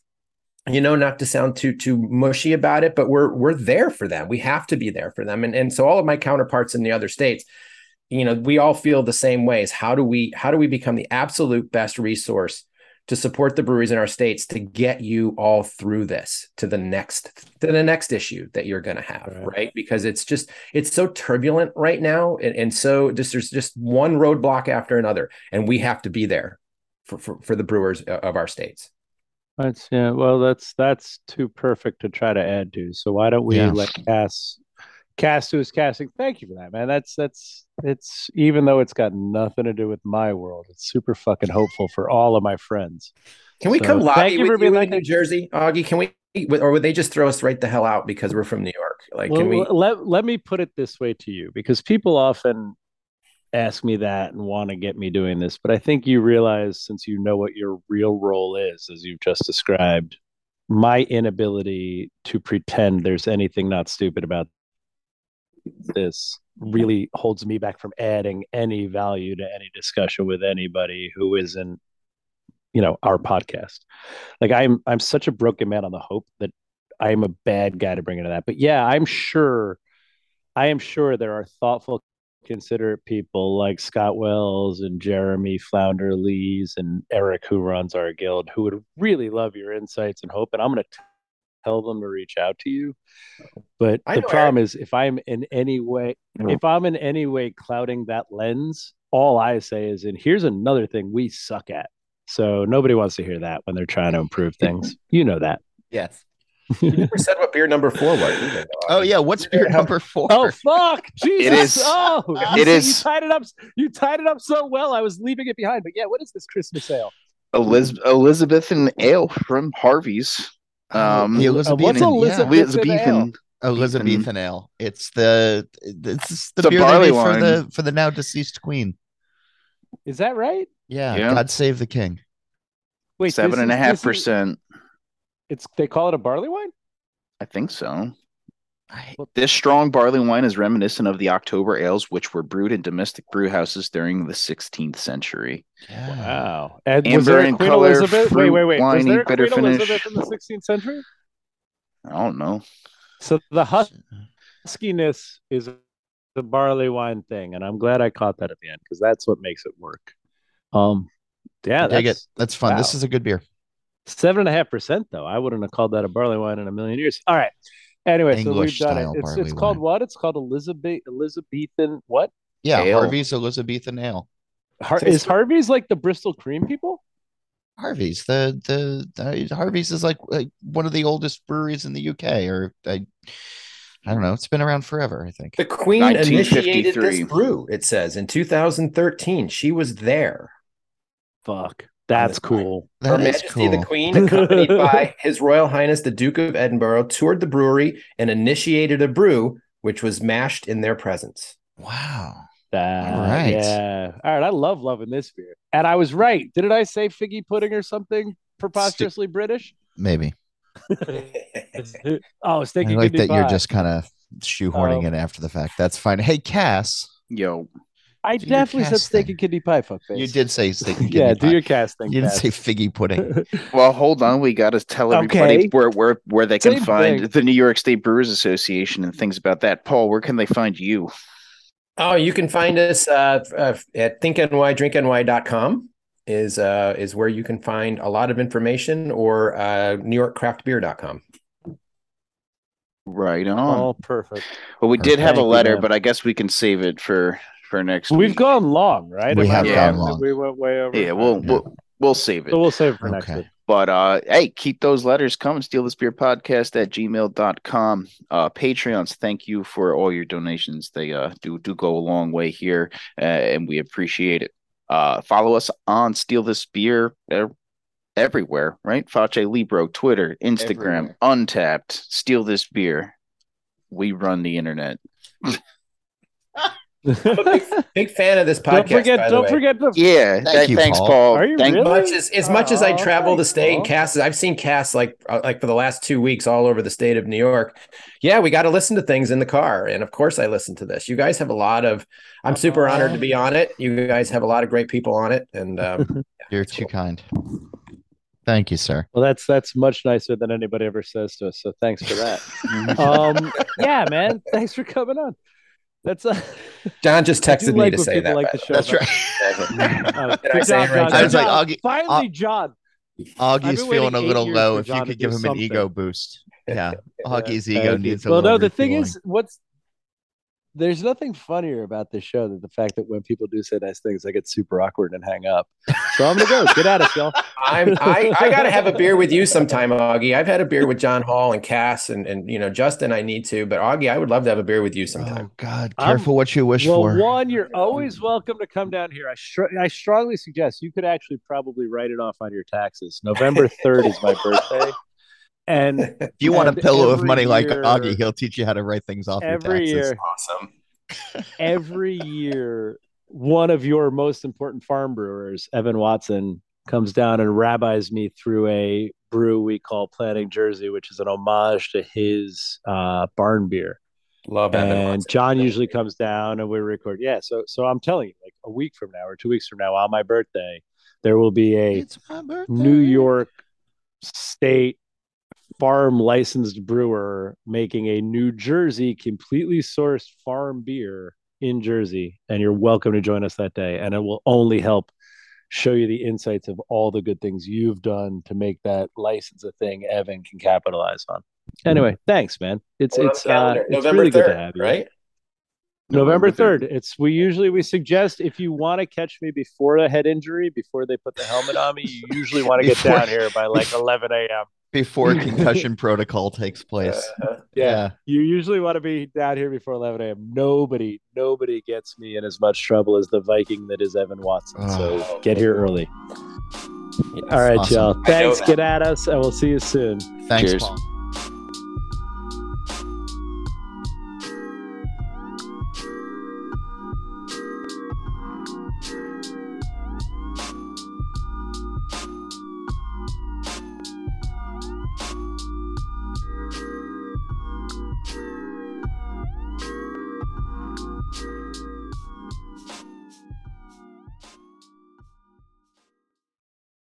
Speaker 4: you know not to sound too too mushy about it but we're we're there for them we have to be there for them and and so all of my counterparts in the other states you know we all feel the same ways how do we how do we become the absolute best resource to support the breweries in our states to get you all through this to the next to the next issue that you're going to have
Speaker 2: Right.
Speaker 4: right. because it's just it's so turbulent right now and, and so just there's just one roadblock after another and we have to be there for for, for the brewers uh, of our states
Speaker 2: That's yeah. Well, that's that's too perfect to try to add to. So why don't we
Speaker 3: Yeah.
Speaker 2: let Cass Cass do his casting? Thank you for that, man. That's that's it's even though it's got nothing to do with my world, it's super fucking hopeful for all of my friends.
Speaker 4: can we
Speaker 2: So,
Speaker 4: come lobby
Speaker 2: you
Speaker 4: with you in
Speaker 2: like
Speaker 4: new
Speaker 2: a-
Speaker 4: jersey augie can we or would they just throw us right the hell out because we're from new york like
Speaker 2: Well,
Speaker 4: can we
Speaker 2: let let me put it this way to you because people often ask me that and want to get me doing this, but I think you realize since you know what your real role is, as you've just described, my inability to pretend there's anything not stupid about this really holds me back from adding any value to any discussion with anybody who isn't you know our podcast. Like i'm i'm such a broken man on the hope that i'm a bad guy to bring into that. But yeah i'm sure i am sure there are thoughtful considerate people like scott wells and jeremy flounder lees and eric who runs our guild who would really love your insights and hope. And i'm going to tell them to reach out to you but
Speaker 4: I
Speaker 2: the
Speaker 4: know
Speaker 2: problem is if i'm in any way if i'm in any way clouding that lens all i say is and here's another thing we suck at so nobody wants to hear that when they're trying to improve things [LAUGHS] you know that
Speaker 3: Yes.
Speaker 4: you [LAUGHS] never said what beer number four was either,
Speaker 3: Oh yeah. What's beer number four?
Speaker 2: Oh fuck! [LAUGHS] Jesus!
Speaker 5: is-
Speaker 2: Oh,
Speaker 5: it
Speaker 2: you,
Speaker 5: is-
Speaker 2: You tied it up. You tied it up so well. I was leaving it behind. But yeah, what is this Christmas ale?
Speaker 5: Eliz- Elizabethan ale from Harvey's. Um,
Speaker 3: the
Speaker 2: Uh,
Speaker 3: Elizabethan,
Speaker 2: what's
Speaker 3: yeah.
Speaker 2: Elizabethan?
Speaker 5: Elizabethan.
Speaker 3: Elizabethan ale. It's the it's the
Speaker 5: It's a
Speaker 3: beer they
Speaker 5: barley
Speaker 3: made for the for the now deceased queen.
Speaker 2: Is that right?
Speaker 3: Yeah,
Speaker 5: Yeah.
Speaker 3: God save the king.
Speaker 2: Wait,
Speaker 5: Seven
Speaker 2: this
Speaker 5: and a
Speaker 2: is-
Speaker 5: half
Speaker 2: this is-
Speaker 5: percent.
Speaker 2: It's they call it a barley wine.
Speaker 5: I think so.
Speaker 3: I,
Speaker 5: This strong barley wine is reminiscent of the October ales, which were brewed in domestic brew houses during the 16th century.
Speaker 2: Wow. And was
Speaker 5: Amber
Speaker 2: there a
Speaker 5: in
Speaker 2: Queen
Speaker 5: color,
Speaker 2: Elizabeth? Wait,
Speaker 5: fruit,
Speaker 2: wait, wait. Was
Speaker 5: winey,
Speaker 2: there a Queen
Speaker 5: finish.
Speaker 2: Elizabeth in the 16th century?
Speaker 5: I don't know.
Speaker 2: So the huskiness is the barley wine thing, and I'm glad I caught that at the end because that's what makes it work. Um, yeah,
Speaker 3: I
Speaker 2: that's
Speaker 3: it. That's fun. This is a good beer.
Speaker 2: Seven and a half percent, though. I wouldn't have called that a barley wine in a million years. All right. Anyway, so we've
Speaker 3: English
Speaker 2: done it.
Speaker 3: style
Speaker 2: It's
Speaker 3: barley
Speaker 2: it's called
Speaker 3: wine.
Speaker 2: what? It's called Elizabeth Elizabethan. What?
Speaker 3: Yeah,
Speaker 5: Ale.
Speaker 3: Harvey's Elizabethan ale.
Speaker 2: Har- is Harvey's like the Bristol cream people?
Speaker 3: Harvey's the the uh, Harvey's is like, like one of the oldest breweries in the UK, or I, I don't know. It's been around forever. I think.
Speaker 4: The Queen initiated this brew, it says, in 2013. She was there.
Speaker 2: Fuck, that's
Speaker 4: the
Speaker 2: cool.
Speaker 4: Her Majesty
Speaker 3: cool.
Speaker 4: the Queen, accompanied [LAUGHS] by His Royal Highness the Duke of Edinburgh, toured the brewery and initiated a brew which was mashed in their presence.
Speaker 3: Wow.
Speaker 2: That,
Speaker 3: All right.
Speaker 2: Yeah. All right. I love loving this beer, and I was right. Didn't I say figgy pudding or something preposterously British?
Speaker 3: Maybe. [LAUGHS]
Speaker 2: oh,
Speaker 3: I
Speaker 2: stinky
Speaker 3: like
Speaker 2: kidney
Speaker 3: that you're just kind of shoehorning
Speaker 2: Oh.
Speaker 3: it after the fact. That's fine. Hey, Cass,
Speaker 5: Yo,
Speaker 2: I
Speaker 3: do
Speaker 2: definitely said
Speaker 3: cast
Speaker 2: stinky
Speaker 3: thing.
Speaker 2: kidney pie. Fuckface.
Speaker 3: you did say steak and [LAUGHS]
Speaker 2: yeah,
Speaker 3: kidney
Speaker 2: do
Speaker 3: pie.
Speaker 2: your casting.
Speaker 3: You didn't say figgy pudding. [LAUGHS]
Speaker 5: well, hold on. We got to tell everybody
Speaker 2: Okay.
Speaker 5: where where where they can
Speaker 2: Same
Speaker 5: find
Speaker 2: thing.
Speaker 5: the New York State Brewers Association and things about that. Paul, where can they find you?
Speaker 4: Oh, you can find us uh, uh, at thinknydrinkny.com is uh, is where you can find a lot of information or uh, newyorkcraftbeer.com.
Speaker 5: Right on.
Speaker 2: Oh, perfect.
Speaker 5: well, we did have a letter,
Speaker 2: man.
Speaker 5: but I guess we can save it for for next
Speaker 2: We've
Speaker 5: week.
Speaker 2: gone long, right?
Speaker 3: We
Speaker 2: Am
Speaker 3: have
Speaker 2: right?
Speaker 5: gone
Speaker 3: long.
Speaker 2: We went way over.
Speaker 5: Yeah, we'll
Speaker 3: Yeah.
Speaker 5: we'll we'll save it.
Speaker 2: So we'll save it for next week.
Speaker 5: But uh hey, keep those letters coming. Steal this beer podcast at gmail.com. Uh Patreons, thank you for all your donations. They uh do do go a long way here, uh, and we appreciate it. Uh follow us on Steal This Beer uh, everywhere, right? Face Libro, Twitter, Instagram,
Speaker 4: Everywhere.
Speaker 5: Untappd, Steal This Beer. We run the internet. [LAUGHS]
Speaker 4: I'm a big, big fan of this podcast.
Speaker 2: don't forget.
Speaker 4: by the
Speaker 2: Don't
Speaker 4: way.
Speaker 2: forget to.
Speaker 5: Yeah,
Speaker 3: Thank
Speaker 5: th-
Speaker 3: you,
Speaker 5: thanks,
Speaker 3: Paul.
Speaker 5: Paul.
Speaker 2: Are you
Speaker 5: Thank-
Speaker 2: really?
Speaker 4: much as as much as I travel the
Speaker 2: thanks,
Speaker 4: state and cast, I've seen Cass like uh, like for the last two weeks all over the state of New York. Yeah, we got to listen to things in the car, and of course I listen to this. You guys have a lot of. I'm super honored to be on it. You guys have a lot of great people on it, and um, [LAUGHS]
Speaker 3: You're too kind. Thank you, sir.
Speaker 2: Well, that's that's much nicer than anybody ever says to us. So thanks for that. [LAUGHS] um, yeah, man. Thanks for coming on. That's a,
Speaker 4: John just [LAUGHS] texted me
Speaker 2: like
Speaker 4: to say
Speaker 2: people
Speaker 4: that.
Speaker 2: like the
Speaker 4: the
Speaker 2: show.
Speaker 3: That's right. [LAUGHS]
Speaker 2: Uh,
Speaker 4: I
Speaker 2: job,
Speaker 4: right,
Speaker 2: John.
Speaker 4: John?
Speaker 3: I was
Speaker 2: Good
Speaker 3: like,
Speaker 2: job.
Speaker 3: I'll get-
Speaker 2: finally, John.
Speaker 3: Augie's
Speaker 2: been
Speaker 3: feeling a little low. If you
Speaker 2: John to
Speaker 3: could give
Speaker 2: do
Speaker 3: him an ego boost. Yeah. [LAUGHS] Augie's
Speaker 2: Thank
Speaker 3: ego needs a
Speaker 2: well,
Speaker 3: little
Speaker 2: no, the thing
Speaker 3: refueling.
Speaker 2: is, what's there's nothing funnier about this show than the fact that when people do say nice things, I get super awkward and hang up. So I'm gonna go. Get out of y'all.
Speaker 4: I'm I, I gotta have a beer with you sometime, Augie. I've had a beer with John Hall and Cass and and you know Justin. I need to, but Augie, I would love to have a beer with you oh, sometime.
Speaker 3: Oh God,
Speaker 2: I'm-
Speaker 3: careful what you wish
Speaker 2: well,
Speaker 3: for.
Speaker 2: one, you're always welcome to come down here. I str- I strongly suggest you could actually probably write it off on your taxes. November third is my birthday, and [LAUGHS]
Speaker 3: if you want a pillow of
Speaker 2: every
Speaker 3: money like
Speaker 2: year-
Speaker 3: Augie, he'll teach you how to write things off your
Speaker 2: every
Speaker 3: taxes.
Speaker 2: year,
Speaker 4: awesome. [LAUGHS]
Speaker 2: every year, one of your most important farm brewers, Evan Watson, comes down and rabbis me through a brew we call Planting Jersey, which is an homage to his uh, barn beer.
Speaker 4: Love Evan
Speaker 2: and
Speaker 4: Watson.
Speaker 2: John usually comes down and we record. Yeah, so so I'm telling you, like a week from now or two weeks from now, on my birthday, there will be a
Speaker 3: It's my birthday.
Speaker 2: New York State farm licensed brewer making a New Jersey completely sourced farm beer in Jersey, and you're welcome to join us that day. And it will only help show you the insights of all the good things you've done to make that license a thing Evan can capitalize on. Anyway, thanks, man. It's
Speaker 4: on
Speaker 2: it's uh, it's
Speaker 4: November
Speaker 2: really good to have you.
Speaker 4: right?
Speaker 2: November 3rd. It's we usually we suggest if you want to catch me before a head injury, before they put the helmet on me, you usually want to get down here by like 11 a.m.
Speaker 3: before [LAUGHS] concussion protocol takes place.
Speaker 4: Uh,
Speaker 3: yeah.
Speaker 2: You usually want to be down here before 11 a.m. Nobody, nobody gets me in as much trouble as the Viking that is Evan Watson. So
Speaker 4: Oh.
Speaker 2: get here early.
Speaker 4: yes.
Speaker 2: All right,
Speaker 3: awesome.
Speaker 2: y'all. Thanks. Get at us, and we'll see you soon.
Speaker 3: Thanks,
Speaker 5: Cheers.
Speaker 3: Paul.